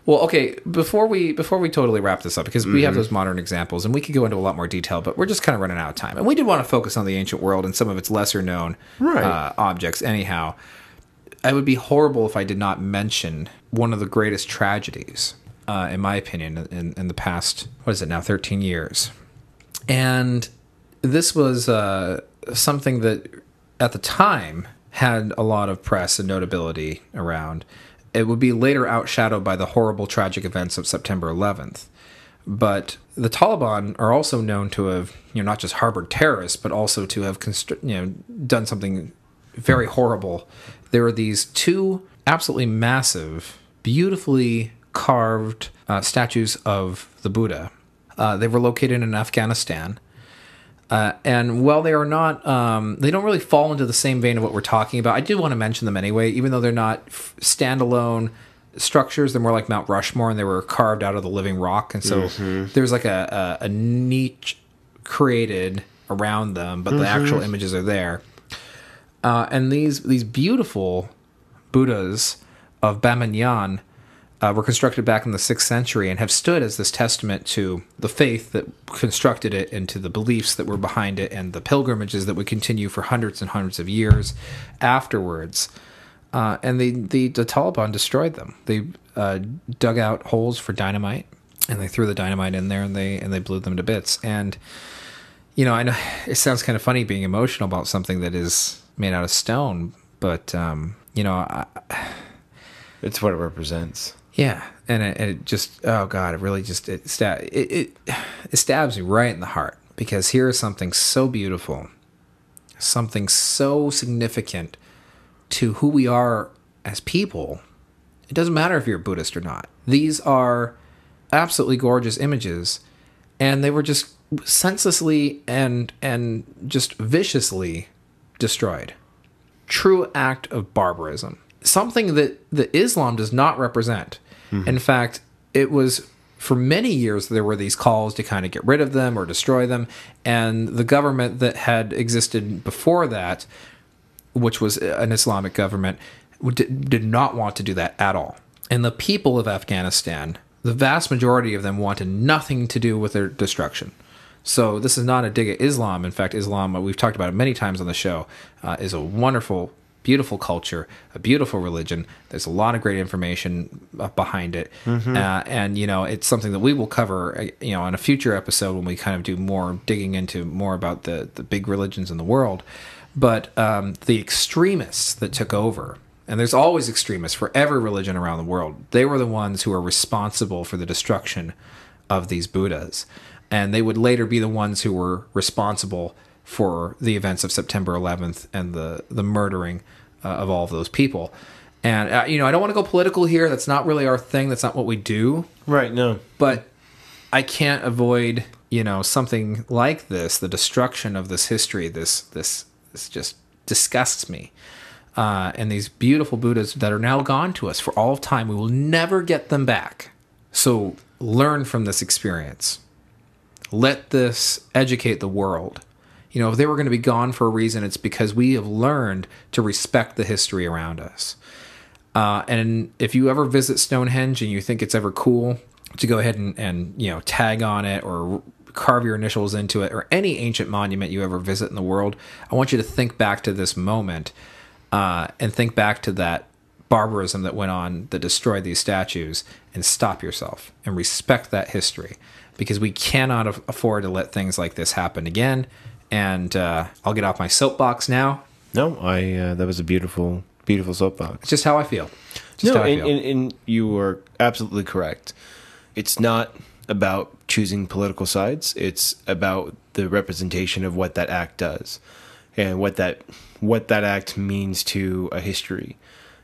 Well, okay. Before we before we totally wrap this up, because we
Mm-hmm.
have those modern examples, and we could go into a lot more detail, but we're just kind of running out of time, and we did want to focus on the ancient world and some of its lesser known
Right.
uh, objects. Anyhow, it would be horrible if I did not mention one of the greatest tragedies, uh, in my opinion, in, in the past. What is it now? Thirteen years, and this was uh, something that at the time had a lot of press and notability around. It would be later outshadowed by the horrible tragic events of September 11th. But the Taliban are also known to have, you know, not just harbored terrorists, but also to have, constr- you know, done something very horrible. There are these two absolutely massive, beautifully carved uh, statues of the Buddha. Uh, they were located in Afghanistan. Uh, and while they are not, um, they don't really fall into the same vein of what we're talking about. I do want to mention them anyway, even though they're not f- standalone structures. They're more like Mount Rushmore, and they were carved out of the living rock. And so there's like a, a, a niche created around them, but the actual images are there. Uh, and these these beautiful Buddhas of Bamiyan uh, were constructed back in the sixth century and have stood as this testament to the faith that constructed it and to the beliefs that were behind it and the pilgrimages that would continue for hundreds and hundreds of years afterwards. Uh, and the, the, the Taliban destroyed them. They uh, dug out holes for dynamite and they threw the dynamite in there and they and they blew them to bits. And you know, I know <laughs> it sounds kind of funny being emotional about something that is made out of stone, but um, you know, I, <sighs>
It's what it represents.
Yeah, and it, and it just oh god, it really just it stab it, it it stabs me right in the heart because here is something so beautiful, something so significant to who we are as people. It doesn't matter if you're Buddhist or not. These are absolutely gorgeous images, and they were just senselessly and and just viciously destroyed true act of barbarism. Something that, that Islam does not represent. In fact, it was for many years there were these calls to kind of get rid of them or destroy them. And the government that had existed before that, which was an Islamic government, did, did not want to do that at all. And the people of Afghanistan, the vast majority of them wanted nothing to do with their destruction. So this is not a dig at Islam. In fact, Islam, we've talked about it many times on the show, uh, is a wonderful, beautiful culture, a beautiful religion. There's a lot of great information uh, behind it, uh, and you know it's something that we will cover, uh, you know, in a future episode when we kind of do more digging into more about the the big religions in the world. But um, the extremists that took over and there's always extremists for every religion around the world. They were the ones who are responsible for the destruction of these Buddhas. And they would later be the ones who were responsible for the events of September 11th and the, the murdering uh, of all of those people. And, uh, you know, I don't want to go political here. That's not really our thing. That's not what we do
Right. No.
but I can't avoid, you know, something like this, the destruction of this history. This this this just disgusts me. Uh, and these beautiful Buddhas that are now gone to us for all of time, we will never get them back. So learn from this experience. Let this educate the world. You know, if they were going to be gone for a reason, it's because we have learned to respect the history around us. Uh, and if you ever visit Stonehenge and you think it's ever cool to go ahead and, and you know tag on it or carve your initials into it or any ancient monument you ever visit in the world, I want you to think back to this moment uh, and think back to that barbarism that went on that destroyed these statues and stop yourself and respect that history because we cannot afford to let things like this happen again. And uh, I'll get off my soapbox now.
No, I uh, that was a beautiful, beautiful soapbox.
It's just how I feel. Just
no,
I
and,
feel.
and, and you are absolutely correct. It's not about choosing political sides. It's about the representation of what that act does, and what that what that act means to a history.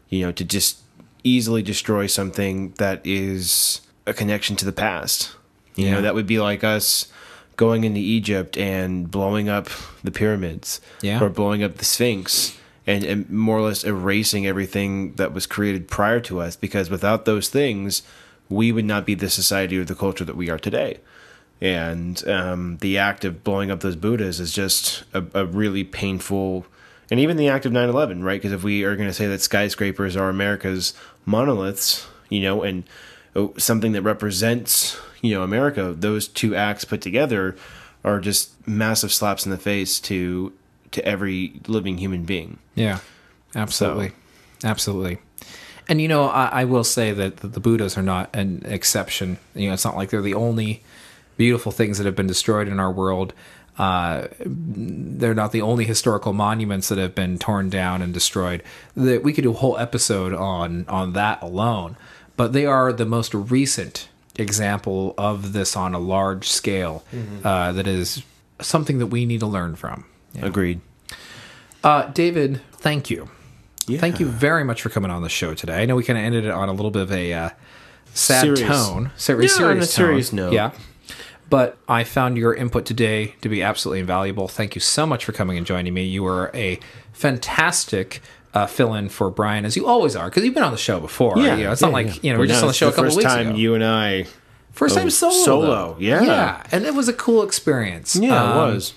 You know, to just easily destroy something that is a connection to the past. You
Yeah.
know, that would be like us going into Egypt and blowing up the pyramids,
Yeah.
or blowing up the Sphinx, and, and more or less erasing everything that was created prior to us. Because without those things, we would not be the society or the culture that we are today. And um, the act of blowing up those Buddhas is just a, a really painful, and even the act of 9 11, right? Because if we are going to say that skyscrapers are America's monoliths, you know, and oh, something that represents, you know, America, those two acts put together are just massive slaps in the face to to every living human being.
Yeah, absolutely, absolutely. And you know, I, I will say that the, the Buddhas are not an exception. You know, it's not like they're the only beautiful things that have been destroyed in our world. Uh, they're not the only historical monuments that have been torn down and destroyed. That we could do a whole episode on on that alone. But they are the most recent example of this on a large scale. Uh, that is something that we need to learn from.
Agreed.
Uh, David, thank you.
Yeah.
Thank you very much for coming on the show today. I know we kind of ended it on a little bit of a uh, sad
Serious.
tone, very
Yeah,
serious,
on a
tone.
serious note.
Yeah, but I found your input today to be absolutely invaluable. Thank you so much for coming and joining me. You were a fantastic uh, fill-in for Brian, as you always are, because you've been on the show before. you know, it's not like you know we're just on the
it's
show a couple
first
weeks
time
ago.
you and I.
First time
Oh,
solo,
solo,
though.
yeah.
yeah, and it was a cool experience.
Yeah, it
Um,
was.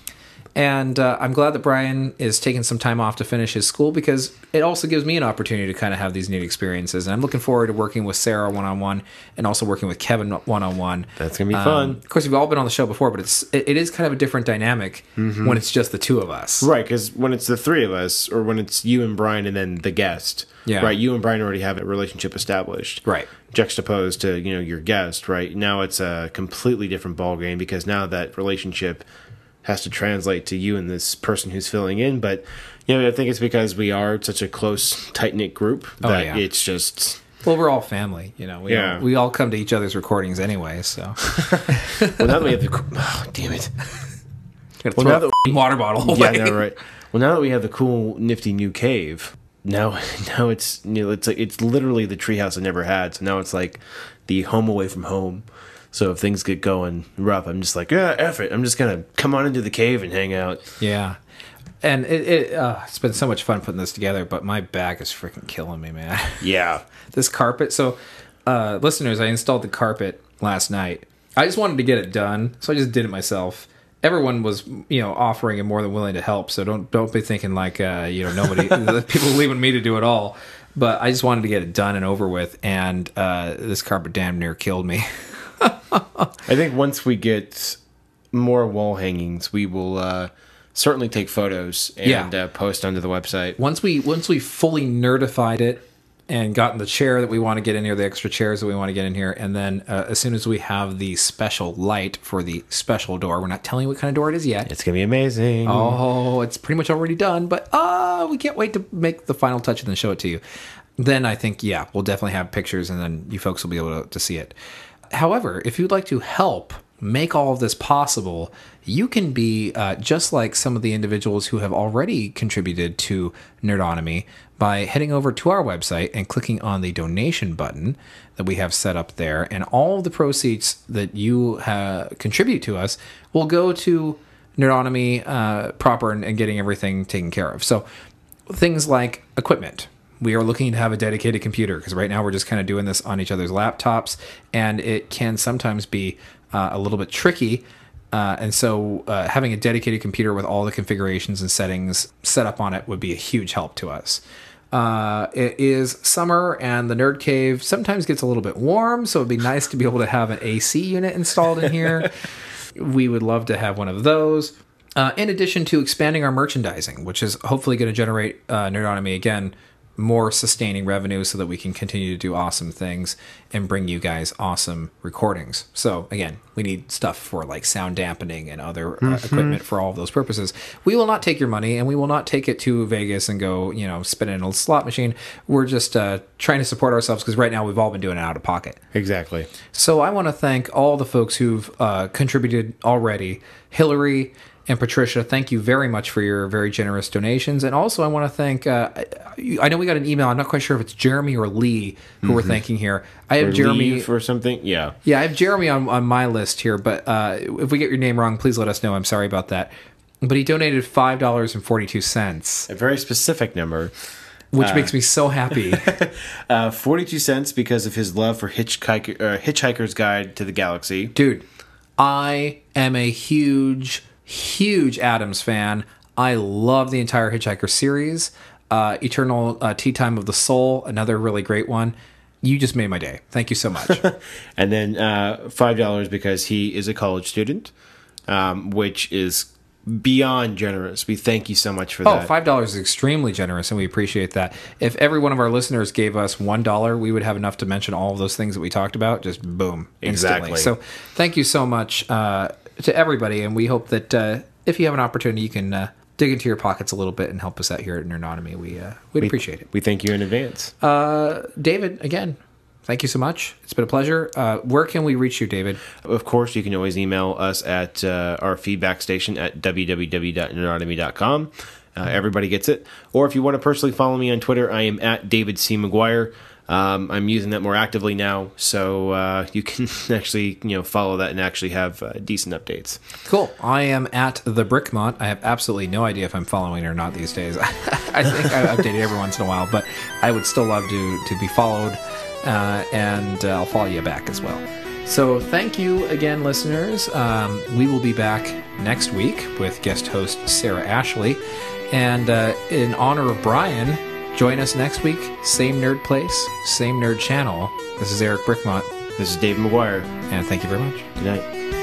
And uh, I'm glad that Brian is taking some time off to finish his school because it also gives me an opportunity to kind of have these neat experiences. And I'm looking forward to working with Sarah one on one and also working with Kevin one on one.
That's gonna be fun.
Of course, we've all been on the show before, but it's it, it is kind of a different dynamic
Mm-hmm.
when it's just the two of us.
Right, because when it's the three of us, or when it's you and Brian and then the guest,
Yeah.
right, you and Brian already have a relationship established,
Right.
Juxtaposed to you know your guest, right now it's a completely different ballgame because now that relationship has to translate to you and this person who's filling in. But you know, I think it's because we are such a close, tight knit group
Oh,
that
yeah.
it's just
Well, we're all family, you know. We
Yeah.
all, we all come to each other's recordings anyway, so <laughs>
well now that we have the oh, damn it. <laughs> Well, now
a f***ing water bottle
Yeah, no, right. Well, now that we have the cool, nifty new cave, now <laughs> now it's you know it's like it's literally the treehouse I never had. So now it's like the home away from home. So if things get going rough, I'm just like, yeah, F it. I'm just gonna come on into the cave and hang out.
Yeah. And it, it uh, it's been so much fun putting this together, but my back is freaking killing me, man. <laughs>
Yeah.
this carpet. So, uh, listeners, I installed the carpet last night. I just wanted to get it done, so I just did it myself. Everyone was, you know, offering and more than willing to help. So don't don't be thinking like, uh, you know, nobody, <laughs> people leaving me to do it all. But I just wanted to get it done and over with, and uh, this carpet damn near killed me. <laughs> <laughs>
I think once we get more wall hangings, we will uh, certainly take photos and
Yeah.
uh, post onto the website.
once we once we fully nerdified it and gotten the chair that we want to get in here, the extra chairs that we want to get in here, and then uh, as soon as we have the special light for the special door, we're not telling you what kind of door it is yet.
It's gonna be amazing.
Oh, it's pretty much already done, but uh, we can't wait to make the final touch and then show it to you. Then I think, yeah, we'll definitely have pictures and then you folks will be able to, to see it. However, if you'd like to help make all of this possible, you can be uh, just like some of the individuals who have already contributed to Nerdonomy by heading over to our website and clicking on the donation button that we have set up there. And all the proceeds that you uh, contribute to us will go to Nerdonomy uh, proper and, and getting everything taken care of. So things like equipment. We are looking to have a dedicated computer because right now we're just kind of doing this on each other's laptops, and it can sometimes be uh, a little bit tricky. Uh, and so, uh, having a dedicated computer with all the configurations and settings set up on it would be a huge help to us. Uh, it is summer, and the Nerd Cave sometimes gets a little bit warm, so it'd be nice to be able to have an AC unit installed in here. <laughs> we would love to have one of those. Uh, in addition to expanding our merchandising, which is hopefully going to generate uh, Nerdonomy again more sustaining revenue so that we can continue to do awesome things and bring you guys awesome recordings. So again, we need stuff for like sound dampening and other uh, equipment for all of those purposes. We will not take your money and we will not take it to Vegas and go, you know, spin it in a slot machine. We're just uh, trying to support ourselves because right now we've all been doing it out of pocket.
Exactly.
So I want to thank all the folks who've uh, contributed already. Hillary and Patricia, thank you very much for your very generous donations. And also, I want to thank. Uh, I know we got an email. I'm not quite sure if it's Jeremy or Lee who we're thanking here. I have
Or
Jeremy.
leave or something. Yeah.
yeah, I have Jeremy on, on my list here. But uh, if we get your name wrong, please let us know. I'm sorry about that. But he donated five dollars and forty two cents,
A very specific number.
which makes me so happy. <laughs>
Uh, 42 cents because of his love for Hitchhiker, uh, Hitchhiker's Guide to the Galaxy.
dude i am a huge huge adams fan i love the entire hitchhiker series uh, eternal uh, tea time of the soul another really great one you just made my day thank you so much <laughs>
And then uh, $5 because he is a college student, um, which is beyond generous. We thank you so much for
oh
that.
five dollars is extremely generous and we appreciate that if every one of our listeners gave us one dollar we would have enough to mention all of those things that we talked about just boom instantly.
Exactly.
so thank you so much uh, to everybody and we hope that uh, if you have an opportunity you can uh, dig into your pockets a little bit and help us out here at Nerdonomy. We uh, we'd appreciate it.
We thank you in advance.
David, again, thank you so much. It's been a pleasure. Uh, where can we reach you, David?
Of course, you can always email us at uh, our feedback station at www.nerdonomy.com. Uh, everybody gets it. Or if you want to personally follow me on Twitter, I am at David C. McGuire. Um, I'm using that more actively now, so uh, you can <laughs> actually you know follow that and actually have uh, decent updates.
Cool. I am at the Brickmont. I have absolutely no idea if I'm following or not these days. <laughs> I think I update every once in a while, but I would still love to to be followed, uh, and uh, I'll follow you back as well. So thank you again, listeners. Um, we will be back next week with guest host Sarah Ashley, and uh, in honor of Brian, join us next week. Same nerd place, same nerd channel. This is Eric Brickmont,
This is Dave McGuire.
and thank you very much.
Good night.